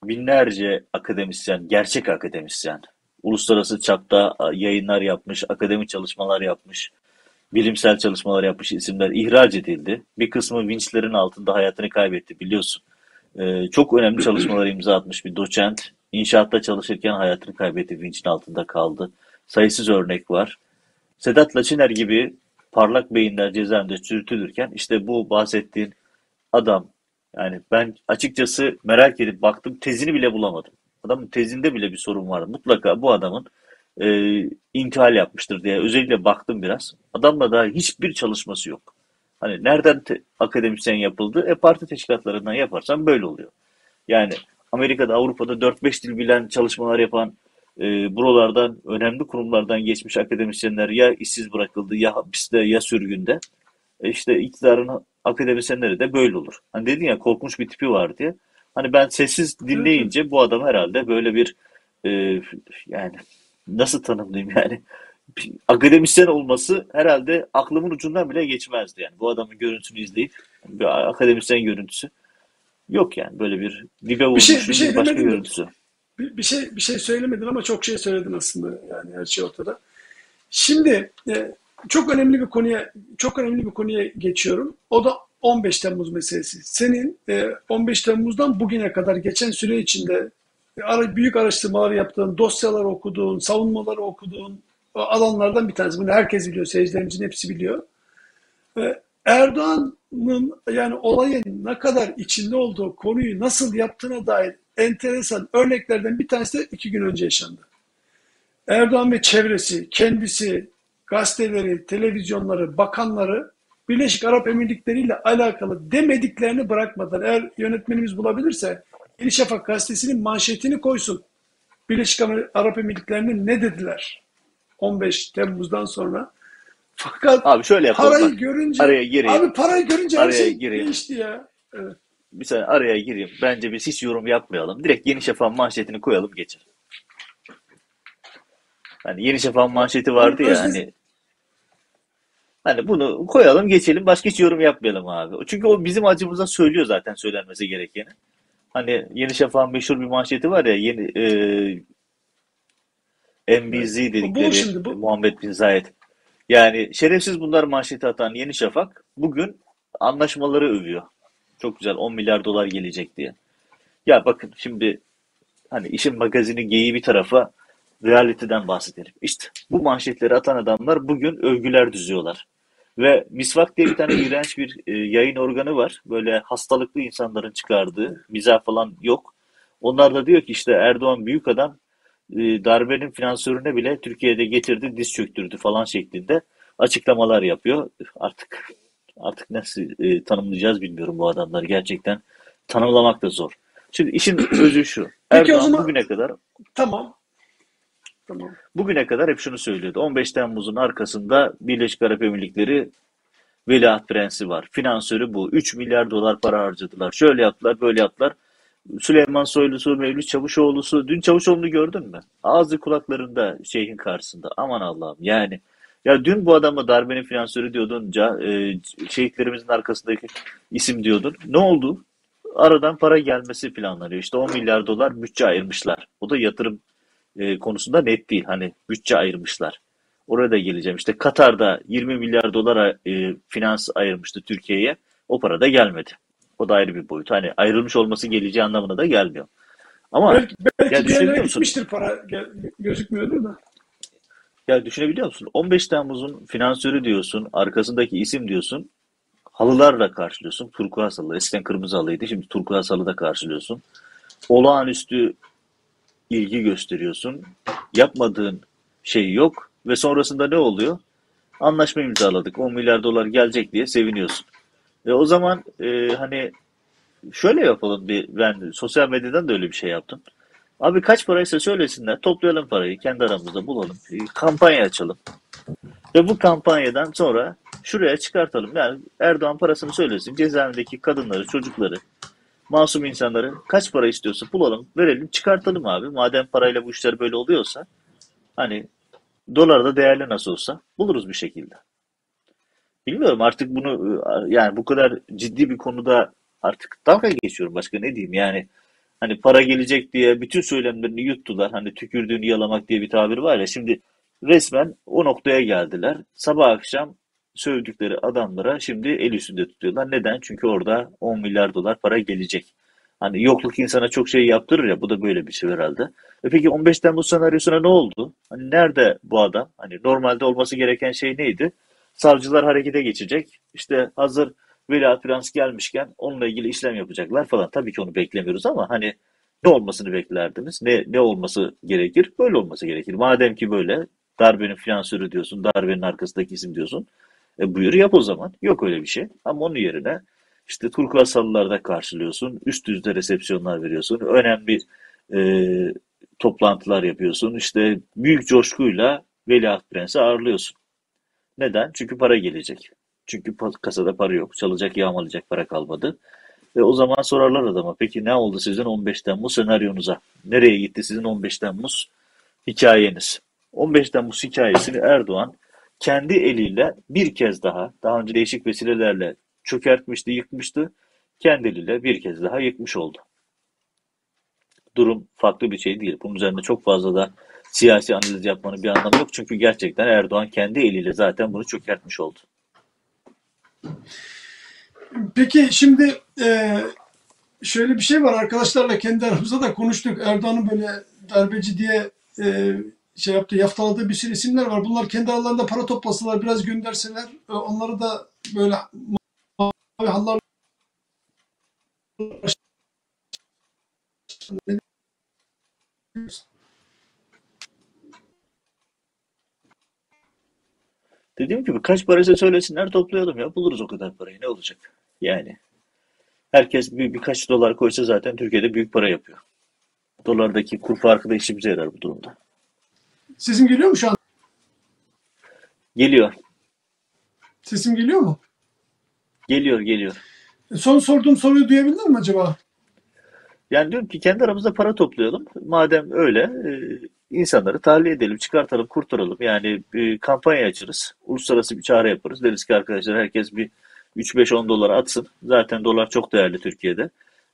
binlerce akademisyen, gerçek akademisyen, uluslararası çapta yayınlar yapmış, akademik çalışmalar yapmış, bilimsel çalışmalar yapmış isimler ihraç edildi. Bir kısmı vinçlerin altında hayatını kaybetti biliyorsun. Ee, çok önemli çalışmalar imza atmış bir doçent. İnşaatta çalışırken hayatını kaybetti, vinçin altında kaldı. Sayısız örnek var. Sedat Laçiner gibi parlak beyinler cezaevinde çürütülürken işte bu bahsettiğin adam yani ben açıkçası merak edip baktım tezini bile bulamadım. Adamın tezinde bile bir sorun vardı. Mutlaka bu adamın e, intihal yapmıştır diye özellikle baktım biraz. Adamla daha hiçbir çalışması yok. Hani nereden te- akademisyen yapıldı? E parti teşkilatlarından yaparsan böyle oluyor. Yani Amerika'da, Avrupa'da 4-5 dil bilen çalışmalar yapan e, buralardan, önemli kurumlardan geçmiş akademisyenler ya işsiz bırakıldı, ya hapiste, ya sürgünde. E işte iktidarın akademisyenleri de böyle olur. Hani dedin ya korkunç bir tipi var diye. Hani ben sessiz dinleyince bu adam herhalde böyle bir e, yani nasıl tanımlayayım yani akademisyen olması herhalde aklımın ucundan bile geçmezdi yani. Bu adamın görüntüsünü izleyip bir akademisyen görüntüsü yok yani böyle bir dibe vurmuş bir, şey, bir, şey başka görüntüsü. Bir, bir şey bir şey söylemedin ama çok şey söyledin aslında yani her şey ortada. Şimdi e, çok önemli bir konuya çok önemli bir konuya geçiyorum. O da 15 Temmuz meselesi. Senin 15 e, Temmuz'dan bugüne kadar geçen süre içinde büyük araştırmalar yaptığın, dosyalar okuduğun, savunmaları okuduğun alanlardan bir tanesi. Bunu herkes biliyor, seyircilerimizin hepsi biliyor. E, Erdoğan'ın yani olayın ne kadar içinde olduğu konuyu nasıl yaptığına dair enteresan örneklerden bir tanesi de iki gün önce yaşandı. Erdoğan ve çevresi, kendisi, gazeteleri, televizyonları, bakanları Birleşik Arap Emirlikleri ile alakalı demediklerini bırakmadılar. Eğer yönetmenimiz bulabilirse Yeni Şafak gazetesinin manşetini koysun. Birleşik Arap Emirlikleri'ne ne dediler 15 Temmuz'dan sonra? Fakat abi şöyle yapalım. Parayı bak, görünce araya gireyim. Abi parayı görünce araya her şey gireyim. değişti ya. Evet. Bir saniye araya gireyim. Bence biz hiç yorum yapmayalım. Direkt Yeni Şafak'ın manşetini koyalım geçelim. Hani Yeni Şafak'ın manşeti vardı ya hani Hani bunu koyalım geçelim başka hiç yorum yapmayalım abi. Çünkü o bizim acımıza söylüyor zaten söylenmesi gerekeni. Hani Yeni Şafak'ın meşhur bir manşeti var ya yeni e, MBZ dedikleri bu şimdi, bu. Muhammed Bin Zayed. Yani şerefsiz bunlar manşeti atan Yeni Şafak bugün anlaşmaları övüyor. Çok güzel 10 milyar dolar gelecek diye. Ya bakın şimdi hani işin magazini geyiği bir tarafa realiteden bahsedelim. İşte bu manşetleri atan adamlar bugün övgüler düzüyorlar. Ve Misvak diye bir tane iğrenç bir e, yayın organı var. Böyle hastalıklı insanların çıkardığı, mizah falan yok. Onlar da diyor ki işte Erdoğan büyük adam e, darbenin finansörüne bile Türkiye'de getirdi, diz çöktürdü falan şeklinde. açıklamalar yapıyor. Artık artık nasıl e, tanımlayacağız bilmiyorum bu adamları. Gerçekten tanımlamak da zor. Şimdi işin özü şu. Peki o Erdoğan zaman- bugüne kadar Tamam. Bugüne kadar hep şunu söylüyordu. 15 Temmuz'un arkasında Birleşik Arap Emirlikleri veliaht prensi var. Finansörü bu. 3 milyar dolar para harcadılar. Şöyle yaptılar, böyle yaptılar. Süleyman Soylusu, Mevlüt Çavuşoğlu'su. Dün Çavuşoğlu'nu gördün mü? Ağzı kulaklarında şeyhin karşısında. Aman Allah'ım yani. Ya dün bu adama darbenin finansörü diyordun. E, şehitlerimizin arkasındaki isim diyordun. Ne oldu? Aradan para gelmesi planlanıyor. İşte 10 milyar dolar bütçe ayırmışlar. O da yatırım e, konusunda net değil. Hani bütçe ayırmışlar. Oraya da geleceğim. İşte Katar'da 20 milyar dolara e, finans ayırmıştı Türkiye'ye. O para da gelmedi. O da ayrı bir boyut. Hani ayrılmış olması geleceği anlamına da gelmiyor. Ama Belki, belki Ya düşünebiliyor musun? para. Gözükmüyordur da. ya düşünebiliyor musun? 15 Temmuz'un finansörü diyorsun, arkasındaki isim diyorsun. Halılarla karşılıyorsun. Turkuaz halı. Eskiden kırmızı halıydı. Şimdi turkuaz halı da karşılıyorsun. Olağanüstü ilgi gösteriyorsun. Yapmadığın şey yok. Ve sonrasında ne oluyor? Anlaşma imzaladık. 10 milyar dolar gelecek diye seviniyorsun. Ve o zaman e, hani şöyle yapalım bir ben sosyal medyadan da öyle bir şey yaptım. Abi kaç paraysa söylesinler. Toplayalım parayı. Kendi aramızda bulalım. e, Kampanya açalım. Ve bu kampanyadan sonra şuraya çıkartalım. Yani Erdoğan parasını söylesin. Cezaevindeki kadınları, çocukları, masum insanları kaç para istiyorsa bulalım, verelim, çıkartalım abi. Madem parayla bu işler böyle oluyorsa hani dolar da değerli nasıl olsa buluruz bir şekilde. Bilmiyorum artık bunu yani bu kadar ciddi bir konuda artık dalga geçiyorum başka ne diyeyim yani hani para gelecek diye bütün söylemlerini yuttular. Hani tükürdüğünü yalamak diye bir tabir var ya şimdi resmen o noktaya geldiler. Sabah akşam sövdükleri adamlara şimdi el üstünde tutuyorlar. Neden? Çünkü orada 10 milyar dolar para gelecek. Hani yokluk insana çok şey yaptırır ya bu da böyle bir şey herhalde. E peki 15 Temmuz senaryosuna ne oldu? Hani nerede bu adam? Hani normalde olması gereken şey neydi? Savcılar harekete geçecek. İşte hazır veliaht prens gelmişken onunla ilgili işlem yapacaklar falan. Tabii ki onu beklemiyoruz ama hani ne olmasını beklerdiniz? Ne ne olması gerekir? Böyle olması gerekir. Madem ki böyle darbenin finansörü diyorsun, darbenin arkasındaki isim diyorsun. E buyur yap o zaman. Yok öyle bir şey. Ama onun yerine işte turkuaz halılarda karşılıyorsun. Üst düzey resepsiyonlar veriyorsun. Önemli e, toplantılar yapıyorsun. İşte büyük coşkuyla veliaht prensi ağırlıyorsun. Neden? Çünkü para gelecek. Çünkü kasada para yok. Çalacak, yağmalayacak para kalmadı. Ve o zaman sorarlar adama peki ne oldu sizin 15 Temmuz senaryonuza? Nereye gitti sizin 15 Temmuz hikayeniz? 15 Temmuz hikayesini Erdoğan kendi eliyle bir kez daha, daha önce değişik vesilelerle çökertmişti, yıkmıştı. Kendi eliyle bir kez daha yıkmış oldu. Durum farklı bir şey değil. Bunun üzerinde çok fazla da siyasi analiz yapmanın bir anlamı yok. Çünkü gerçekten Erdoğan kendi eliyle zaten bunu çökertmiş oldu. Peki şimdi e, şöyle bir şey var arkadaşlarla kendi aramızda da konuştuk. Erdoğan'ın böyle darbeci diye e, şey yaptığı, yaftaladığı bir sürü isimler var. Bunlar kendi aralarında para toplasalar, biraz gönderseler, e, onları da böyle mavi hallar Dediğim gibi kaç paraysa söylesinler toplayalım ya. Buluruz o kadar parayı. Ne olacak? Yani herkes bir, birkaç dolar koysa zaten Türkiye'de büyük para yapıyor. Dolardaki kur farkı da işimize yarar bu durumda. Sesim geliyor mu şu an? Geliyor. Sesim geliyor mu? Geliyor, geliyor. E, Son sorduğum soruyu duyabildin mi acaba? Yani diyorum ki kendi aramızda para toplayalım. Madem öyle e, insanları tahliye edelim, çıkartalım, kurtaralım. Yani bir kampanya açarız. Uluslararası bir çağrı yaparız. Deriz ki arkadaşlar herkes bir 3-5-10 dolar atsın. Zaten dolar çok değerli Türkiye'de.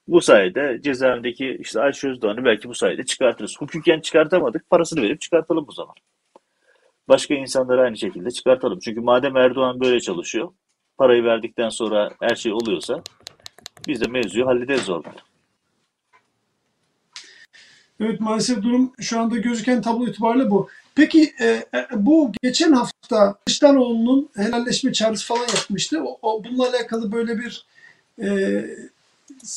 Bu sayede cezaevindeki işte Ayşe Özdoğan'ı belki bu sayede çıkartırız. Hukuken çıkartamadık. Parasını verip çıkartalım o zaman. Başka insanları aynı şekilde çıkartalım. Çünkü madem Erdoğan böyle çalışıyor, parayı verdikten sonra her şey oluyorsa biz de mevzuyu hallederiz oradan. Evet maalesef durum şu anda gözüken tablo itibariyle bu. Peki e, e, bu geçen hafta Kılıçdaroğlu'nun helalleşme çağrısı falan yapmıştı. O, o- bununla alakalı böyle bir e,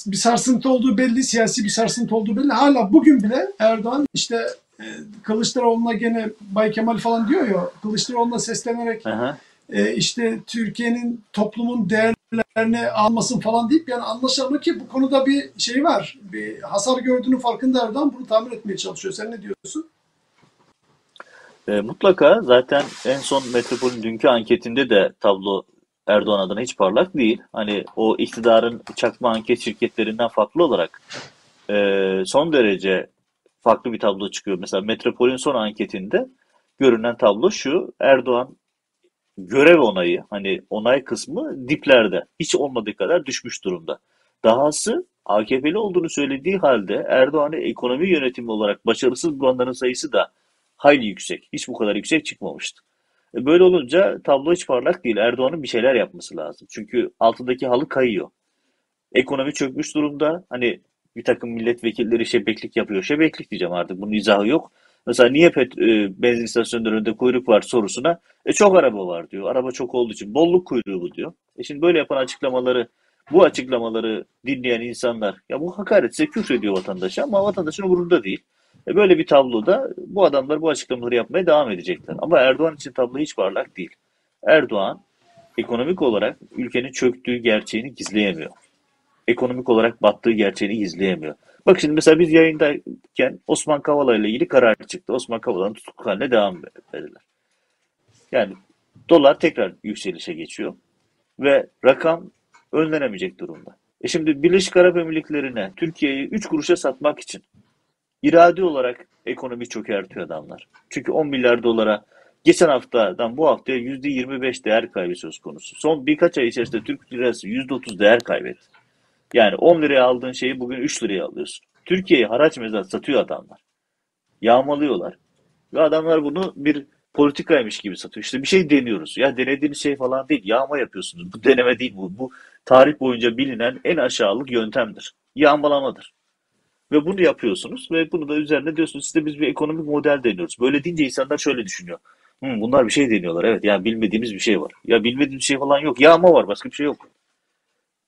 bir sarsıntı olduğu belli, siyasi bir sarsıntı olduğu belli. Hala bugün bile Erdoğan işte e, Kılıçdaroğlu'na gene Bay Kemal falan diyor ya, Kılıçdaroğlu'na seslenerek Aha. e, işte Türkiye'nin toplumun değerlerini almasın falan deyip yani anlaşılma ki bu konuda bir şey var. Bir hasar gördüğünün farkında Erdoğan bunu tamir etmeye çalışıyor. Sen ne diyorsun? E, mutlaka zaten en son Metropol'ün dünkü anketinde de tablo Erdoğan adına hiç parlak değil. Hani o iktidarın çakma anket şirketlerinden farklı olarak e, son derece farklı bir tablo çıkıyor. Mesela Metropol'ün son anketinde görünen tablo şu. Erdoğan görev onayı hani onay kısmı diplerde. Hiç olmadığı kadar düşmüş durumda. Dahası AKP'li olduğunu söylediği halde Erdoğan'ı ekonomi yönetimi olarak başarısız bulanların sayısı da hayli yüksek. Hiç bu kadar yüksek çıkmamıştı. E, böyle olunca tablo hiç parlak değil. Erdoğan'ın bir şeyler yapması lazım. Çünkü altındaki halı kayıyor. Ekonomi çökmüş durumda. Hani bir takım milletvekilleri şebeklik yapıyor. Şebeklik diyeceğim artık. Bunun izahı yok. Mesela niye pet, e, benzin istasyonlarının önünde kuyruk var sorusuna e çok araba var diyor. Araba çok olduğu için bolluk kuyruğu bu diyor. E şimdi böyle yapan açıklamaları bu açıklamaları dinleyen insanlar ya bu hakaretse küfrediyor vatandaşa ama vatandaşın umurunda değil. E böyle bir tabloda bu adamlar bu açıklamaları yapmaya devam edecekler. Ama Erdoğan için tablo hiç parlak değil. Erdoğan ekonomik olarak ülkenin çöktüğü gerçeğini gizleyemiyor. Ekonomik olarak battığı gerçeğini gizleyemiyor. Bak şimdi mesela biz yayındayken Osman Kavala ile ilgili karar çıktı. Osman Kavala'nın tutukluk haline devam ediler. Yani dolar tekrar yükselişe geçiyor. Ve rakam önlenemeyecek durumda. E şimdi Birleşik Arap Emirlikleri'ne Türkiye'yi 3 kuruşa satmak için iradi olarak ekonomi çökertiyor adamlar. Çünkü 10 milyar dolara geçen haftadan bu haftaya %25 değer kaybı söz konusu. Son birkaç ay içerisinde Türk lirası %30 değer kaybetti. Yani 10 liraya aldığın şeyi bugün 3 liraya alıyorsun. Türkiye'yi haraç mezat satıyor adamlar. Yağmalıyorlar. Ve adamlar bunu bir politikaymış gibi satıyor. İşte bir şey deniyoruz. Ya denediğiniz şey falan değil. Yağma yapıyorsunuz. Bu deneme değil bu. Bu tarih boyunca bilinen en aşağılık yöntemdir. Yağmalamadır. Ve bunu yapıyorsunuz ve bunu da üzerine diyorsunuz işte biz bir ekonomik model deniyoruz. Böyle deyince insanlar şöyle düşünüyor. Hı, bunlar bir şey deniyorlar. Evet yani bilmediğimiz bir şey var. Ya bilmediğimiz şey falan yok. Yağma var başka bir şey yok.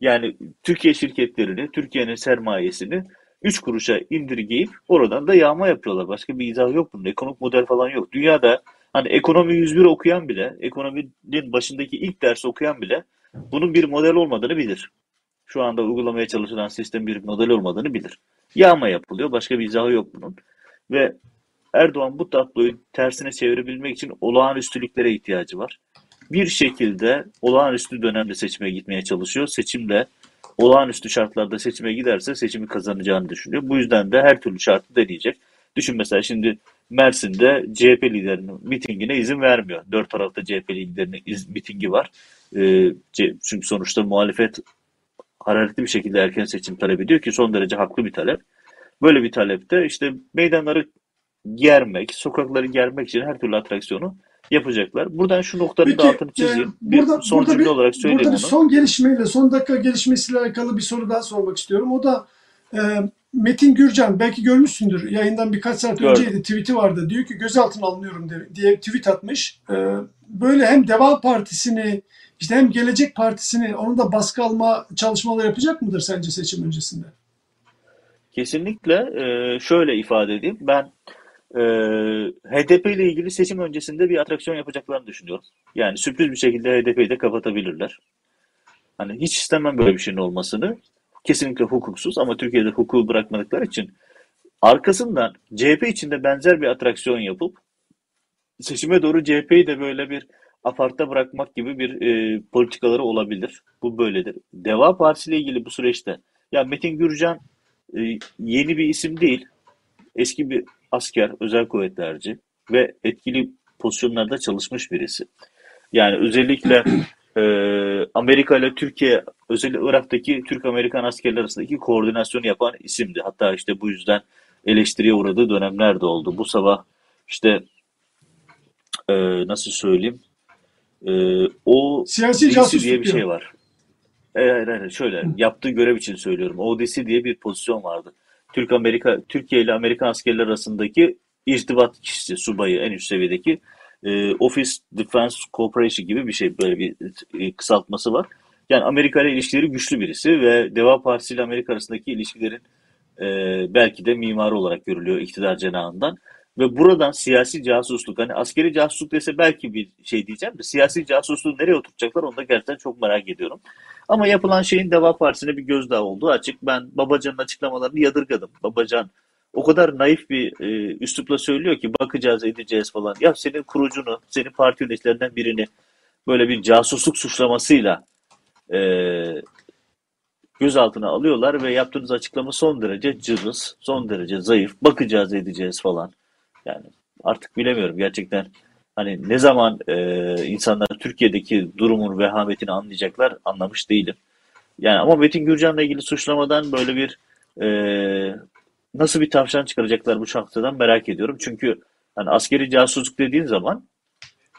Yani Türkiye şirketlerini, Türkiye'nin sermayesini 3 kuruşa indirgeyip oradan da yağma yapıyorlar. Başka bir izah yok bunun. Ekonomik model falan yok. Dünyada hani ekonomi 101 okuyan bile, ekonominin başındaki ilk ders okuyan bile bunun bir model olmadığını bilir. Şu anda uygulamaya çalışılan sistem bir model olmadığını bilir. Yağma yapılıyor. Başka bir izahı yok bunun. Ve Erdoğan bu tabloyu tersine çevirebilmek için olağanüstülüklere ihtiyacı var. Bir şekilde olağanüstü dönemde seçime gitmeye çalışıyor. Seçimde olağanüstü şartlarda seçime giderse seçimi kazanacağını düşünüyor. Bu yüzden de her türlü şartı deneyecek. Düşün mesela şimdi Mersin'de CHP liderinin mitingine izin vermiyor. Dört tarafta CHP liderinin iz, mitingi var. Ee, çünkü sonuçta muhalefet hararetli bir şekilde erken seçim talep ediyor ki son derece haklı bir talep. Böyle bir talepte işte meydanları germek, sokakları germek için her türlü atraksiyonu yapacaklar. Buradan şu noktanın Peki, da altını çizeyim. E, burada, bir son burada cümle bir, olarak söyleyeyim burada bir son gelişmeyle, son dakika gelişmesiyle alakalı bir soru daha sormak istiyorum. O da e, Metin Gürcan, belki görmüşsündür. Yayından birkaç saat Gördüm. önceydi. Tweet'i vardı. Diyor ki gözaltına alınıyorum diye tweet atmış. E, böyle hem Deva Partisi'ni işte hem Gelecek Partisi'ni onu da baskı alma çalışmaları yapacak mıdır sence seçim öncesinde? Kesinlikle. E, şöyle ifade edeyim. Ben e, HDP ile ilgili seçim öncesinde bir atraksiyon yapacaklarını düşünüyorum. Yani sürpriz bir şekilde HDP'yi de kapatabilirler. Hani hiç istemem böyle bir şeyin olmasını. Kesinlikle hukuksuz ama Türkiye'de hukuku bırakmadıkları için arkasından CHP içinde benzer bir atraksiyon yapıp seçime doğru CHP'yi de böyle bir apartta bırakmak gibi bir e, politikaları olabilir. Bu böyledir. Deva Partisi ile ilgili bu süreçte ya Metin Gürcan e, yeni bir isim değil. Eski bir asker, özel kuvvetlerci ve etkili pozisyonlarda çalışmış birisi. Yani özellikle e, Amerika ile Türkiye, özellikle Irak'taki Türk-Amerikan askerler arasındaki koordinasyonu yapan isimdi. Hatta işte bu yüzden eleştiriye uğradığı dönemler de oldu. Bu sabah işte e, nasıl söyleyeyim e, o Siyasi DC diye bir şey var. Evet, evet, şöyle yaptığı görev için söylüyorum. ODC diye bir pozisyon vardı. Türk Amerika Türkiye ile Amerikan askerler arasındaki irtibat kişisi, subayı en üst seviyedeki e, Office Defense Cooperation gibi bir şey böyle bir e, kısaltması var. Yani Amerika ile ilişkileri güçlü birisi ve Deva Partisi ile Amerika arasındaki ilişkilerin e, belki de mimarı olarak görülüyor iktidar cenahından. Ve buradan siyasi casusluk, hani askeri casusluk dese belki bir şey diyeceğim de siyasi casusluğu nereye oturtacaklar onu da gerçekten çok merak ediyorum. Ama yapılan şeyin Deva Partisi'ne bir gözdağı olduğu açık. Ben Babacan'ın açıklamalarını yadırgadım. Babacan o kadar naif bir e, üslupla söylüyor ki bakacağız edeceğiz falan. Ya senin kurucunu, senin parti yöneticilerinden birini böyle bir casusluk suçlamasıyla e, gözaltına alıyorlar ve yaptığınız açıklama son derece cılız, son derece zayıf. Bakacağız edeceğiz falan. Yani artık bilemiyorum gerçekten. Hani ne zaman e, insanlar Türkiye'deki durumun vehametini anlayacaklar anlamış değilim. Yani ama Metin Gürcan'la ilgili suçlamadan böyle bir e, nasıl bir tavşan çıkaracaklar bu şahsadan merak ediyorum. Çünkü hani askeri casusluk dediğin zaman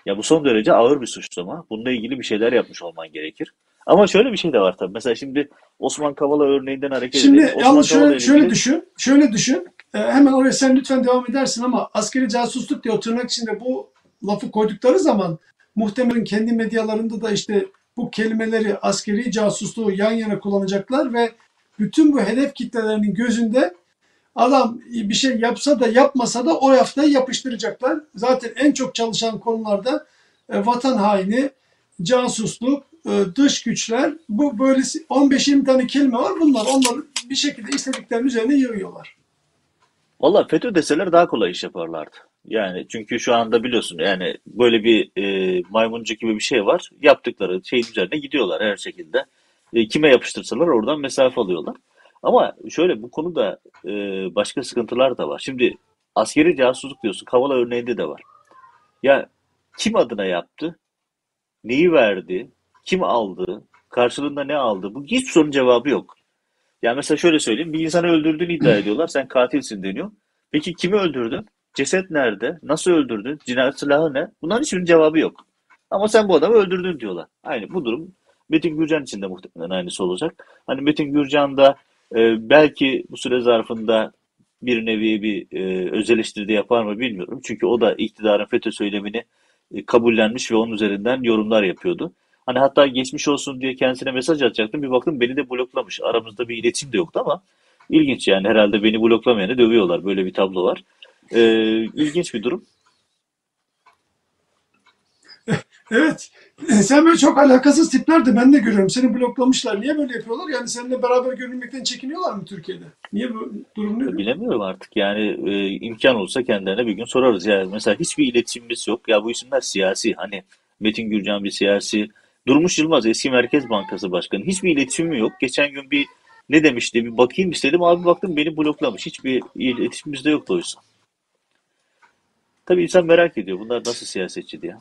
ya bu son derece ağır bir suçlama. Bununla ilgili bir şeyler yapmış olman gerekir. Ama şöyle bir şey de var tabii. Mesela şimdi Osman Kavala örneğinden hareket Şimdi edelim. Osman yalnız şöyle, şöyle düşün. Şöyle düşün. Ee, hemen oraya sen lütfen devam edersin ama askeri casusluk diye o tırnak içinde bu lafı koydukları zaman muhtemelen kendi medyalarında da işte bu kelimeleri askeri casusluğu yan yana kullanacaklar ve bütün bu hedef kitlelerinin gözünde adam bir şey yapsa da yapmasa da o yaftayı yapıştıracaklar. Zaten en çok çalışan konularda e, vatan haini, casusluk, e, dış güçler bu böyle 15-20 tane kelime var. Bunlar onları bir şekilde istediklerinin üzerine yığıyorlar. Valla FETÖ deseler daha kolay iş yaparlardı. Yani çünkü şu anda biliyorsun yani böyle bir e, maymuncuk gibi bir şey var. Yaptıkları şeyin üzerine gidiyorlar her şekilde. E, kime yapıştırsalar oradan mesafe alıyorlar. Ama şöyle bu konuda e, başka sıkıntılar da var. Şimdi askeri casusluk diyorsun. Kavala örneğinde de var. Ya kim adına yaptı? Neyi verdi? Kim aldı? Karşılığında ne aldı? Bu hiç sorunun cevabı yok. Yani mesela şöyle söyleyeyim. Bir insanı öldürdüğünü iddia ediyorlar. Sen katilsin deniyor. Peki kimi öldürdün? Ceset nerede? Nasıl öldürdün? Cinayet silahı ne? Bunların hiçbirinin cevabı yok. Ama sen bu adamı öldürdün diyorlar. Aynı bu durum Metin Gürcan için de muhtemelen aynısı olacak. Hani Metin Gürcan da e, belki bu süre zarfında bir nevi bir e, öz eleştiri de yapar mı bilmiyorum. Çünkü o da iktidarın FETÖ söylemini e, kabullenmiş ve onun üzerinden yorumlar yapıyordu. Hani hatta geçmiş olsun diye kendisine mesaj atacaktım. Bir baktım beni de bloklamış. Aramızda bir iletişim de yoktu ama ilginç yani. Herhalde beni bloklamayanı dövüyorlar. Böyle bir tablo var. Ee, ilginç bir durum. Evet. Sen böyle çok alakasız tipler de ben de görüyorum. Seni bloklamışlar. Niye böyle yapıyorlar? Yani seninle beraber görünmekten çekiniyorlar mı Türkiye'de? Niye bu durum ne? Bilemiyorum artık. Yani e, imkan olsa kendilerine bir gün sorarız. Yani mesela hiçbir iletişimimiz yok. Ya bu isimler siyasi. Hani Metin Gürcan bir siyasi. Durmuş Yılmaz eski Merkez Bankası Başkanı. Hiçbir iletişimim yok. Geçen gün bir ne demişti bir bakayım istedim. Abi baktım beni bloklamış. Hiçbir iletişimimiz de yoktu oysa. Tabii insan merak ediyor. Bunlar nasıl siyasetçi diye.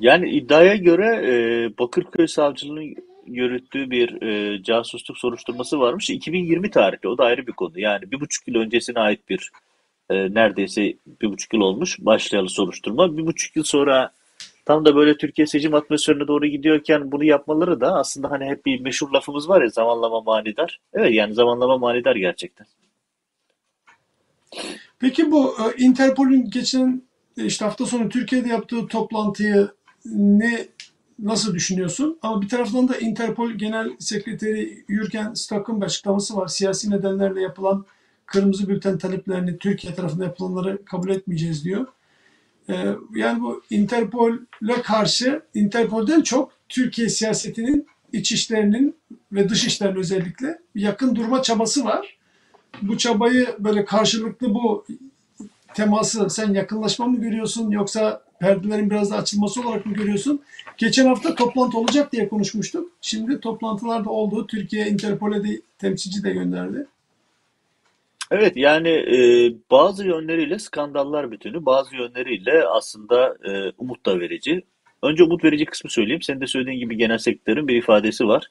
Yani iddiaya göre e, Bakırköy Savcılığı'nın yürüttüğü bir e, casusluk soruşturması varmış. 2020 tarihli. O da ayrı bir konu. Yani bir buçuk yıl öncesine ait bir e, neredeyse bir buçuk yıl olmuş başlayalı soruşturma. Bir buçuk yıl sonra tam da böyle Türkiye seçim atmosferine doğru gidiyorken bunu yapmaları da aslında hani hep bir meşhur lafımız var ya zamanlama manidar. Evet yani zamanlama manidar gerçekten. Peki bu e, Interpol'ün geçen e, işte hafta sonu Türkiye'de yaptığı toplantıyı ne nasıl düşünüyorsun? Ama bir taraftan da Interpol Genel Sekreteri Jürgen Stock'un bir açıklaması var. Siyasi nedenlerle yapılan kırmızı bülten taleplerini Türkiye tarafından yapılanları kabul etmeyeceğiz diyor. Ee, yani bu Interpol'e karşı Interpol'den çok Türkiye siyasetinin iç işlerinin ve dış işlerinin özellikle yakın durma çabası var. Bu çabayı böyle karşılıklı bu teması sen yakınlaşma mı görüyorsun yoksa perdelerin biraz da açılması olarak mı görüyorsun? Geçen hafta toplantı olacak diye konuşmuştuk. Şimdi toplantılarda oldu. Türkiye Interpol'e de temsilci de gönderdi. Evet yani e, bazı yönleriyle skandallar bütünü, bazı yönleriyle aslında e, umut da verici. Önce umut verici kısmı söyleyeyim. Senin de söylediğin gibi genel sektörün bir ifadesi var.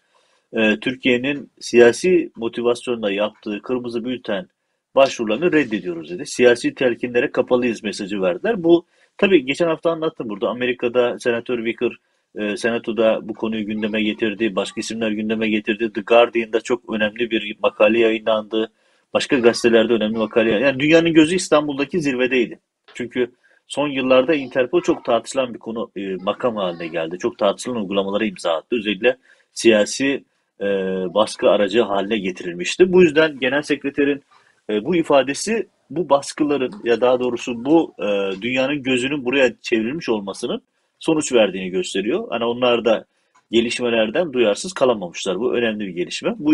E, Türkiye'nin siyasi motivasyonla yaptığı kırmızı bülten başvurularını reddediyoruz dedi. Siyasi telkinlere kapalıyız mesajı verdiler. Bu tabii geçen hafta anlattım burada. Amerika'da Senatör Wicker e, Senato'da bu konuyu gündeme getirdi. Başka isimler gündeme getirdi. The Guardian'da çok önemli bir makale yayınlandı. Başka gazetelerde önemli makale Yani dünyanın gözü İstanbul'daki zirvedeydi. Çünkü son yıllarda Interpol çok tartışılan bir konu e, makam haline geldi. Çok tartışılan uygulamalara imza attı. Özellikle siyasi e, baskı aracı haline getirilmişti. Bu yüzden genel sekreterin e, bu ifadesi bu baskıların ya daha doğrusu bu e, dünyanın gözünün buraya çevrilmiş olmasının sonuç verdiğini gösteriyor. Hani onlar da gelişmelerden duyarsız kalamamışlar. Bu önemli bir gelişme. Bu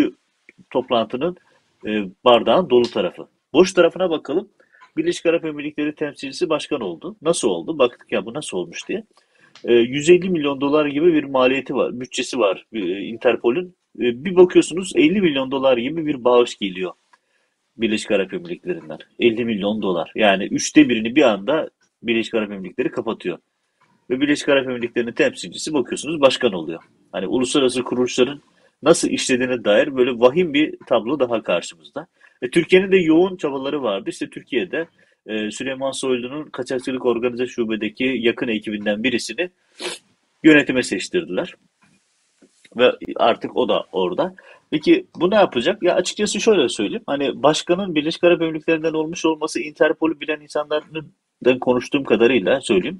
toplantının e, bardağın dolu tarafı. Boş tarafına bakalım. Birleşik Arap Emirlikleri temsilcisi başkan oldu. Nasıl oldu? Baktık ya bu nasıl olmuş diye. E, 150 milyon dolar gibi bir maliyeti var, bütçesi var e, Interpol'ün. E, bir bakıyorsunuz 50 milyon dolar gibi bir bağış geliyor Birleşik Arap Emirlikleri'nden. 50 milyon dolar. Yani üçte birini bir anda Birleşik Arap Emirlikleri kapatıyor. Ve Birleşik Arap Emirlikleri'nin temsilcisi bakıyorsunuz başkan oluyor. Hani uluslararası kuruluşların nasıl işlediğine dair böyle vahim bir tablo daha karşımızda. E, Türkiye'nin de yoğun çabaları vardı. İşte Türkiye'de e, Süleyman Soylu'nun kaçakçılık organize şubedeki yakın ekibinden birisini yönetime seçtirdiler. Ve artık o da orada. Peki bu ne yapacak? Ya açıkçası şöyle söyleyeyim. Hani başkanın Birleşik Arap Emirlikleri'nden olmuş olması Interpol'ü bilen insanların konuştuğum kadarıyla söyleyeyim.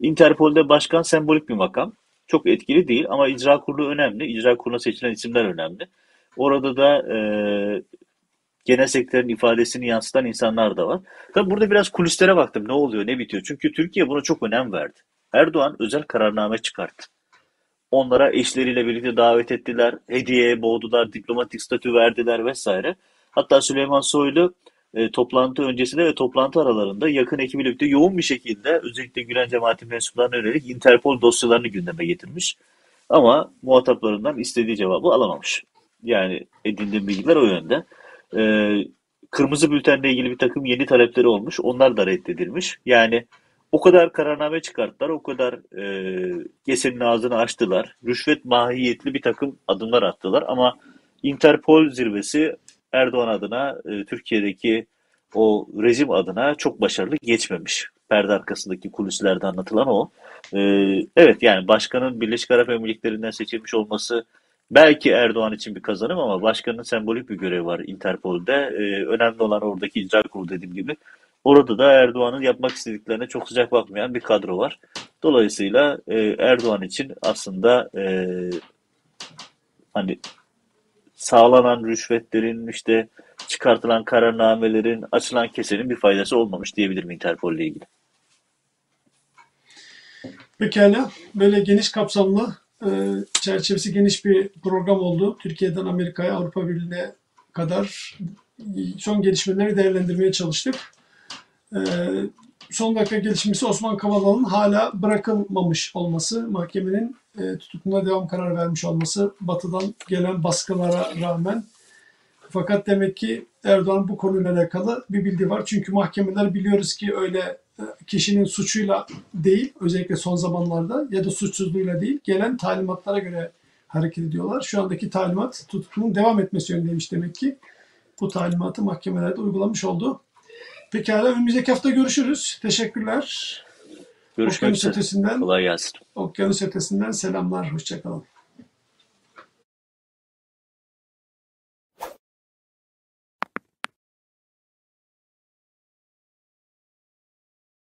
Interpol'de başkan sembolik bir makam. Çok etkili değil ama icra kurulu önemli. İcra kuruluna seçilen isimler önemli. Orada da e, genel sekreterin ifadesini yansıtan insanlar da var. Tabii burada biraz kulislere baktım ne oluyor ne bitiyor. Çünkü Türkiye buna çok önem verdi. Erdoğan özel kararname çıkarttı. Onlara eşleriyle birlikte davet ettiler, hediyeye boğdular, diplomatik statü verdiler vesaire. Hatta Süleyman Soylu e, toplantı öncesinde ve toplantı aralarında yakın ekibiyle birlikte yoğun bir şekilde özellikle Gülen cemaati mensuplarına yönelik Interpol dosyalarını gündeme getirmiş. Ama muhataplarından istediği cevabı alamamış. Yani edindiğim bilgiler o yönde. E, kırmızı bültenle ilgili bir takım yeni talepleri olmuş. Onlar da reddedilmiş. Yani o kadar kararname çıkarttılar, o kadar e, GES'in ağzını açtılar. Rüşvet mahiyetli bir takım adımlar attılar ama Interpol zirvesi Erdoğan adına, e, Türkiye'deki o rejim adına çok başarılı geçmemiş. Perde arkasındaki kulislerde anlatılan o. E, evet yani başkanın Birleşik Arap Emirlikleri'nden seçilmiş olması belki Erdoğan için bir kazanım ama başkanın sembolik bir görevi var Interpol'de. E, önemli olan oradaki icra kurulu dediğim gibi. Orada da Erdoğan'ın yapmak istediklerine çok sıcak bakmayan bir kadro var. Dolayısıyla e, Erdoğan için aslında e, hani sağlanan rüşvetlerin işte çıkartılan kararnamelerin açılan kesenin bir faydası olmamış diyebilirim Interpol ile ilgili. Pekala. Böyle geniş kapsamlı e, çerçevesi geniş bir program oldu. Türkiye'den Amerika'ya, Avrupa Birliği'ne kadar son gelişmeleri değerlendirmeye çalıştık. E, son dakika gelişmesi Osman Kavala'nın hala bırakılmamış olması, mahkemenin e, tutukluluğuna devam kararı vermiş olması Batı'dan gelen baskılara rağmen. Fakat demek ki Erdoğan bu konuyla alakalı bir bilgi var. Çünkü mahkemeler biliyoruz ki öyle e, kişinin suçuyla değil, özellikle son zamanlarda ya da suçsuzluğuyla değil, gelen talimatlara göre hareket ediyorlar. Şu andaki talimat tutukluluğun devam etmesi yönündeymiş demek ki. Bu talimatı mahkemelerde uygulamış oldu. Pekala önümüzdeki hafta görüşürüz. Teşekkürler. Görüşmek Okyanus üzere. ötesinden, Kolay gelsin. Okyanus ötesinden selamlar. Hoşçakalın.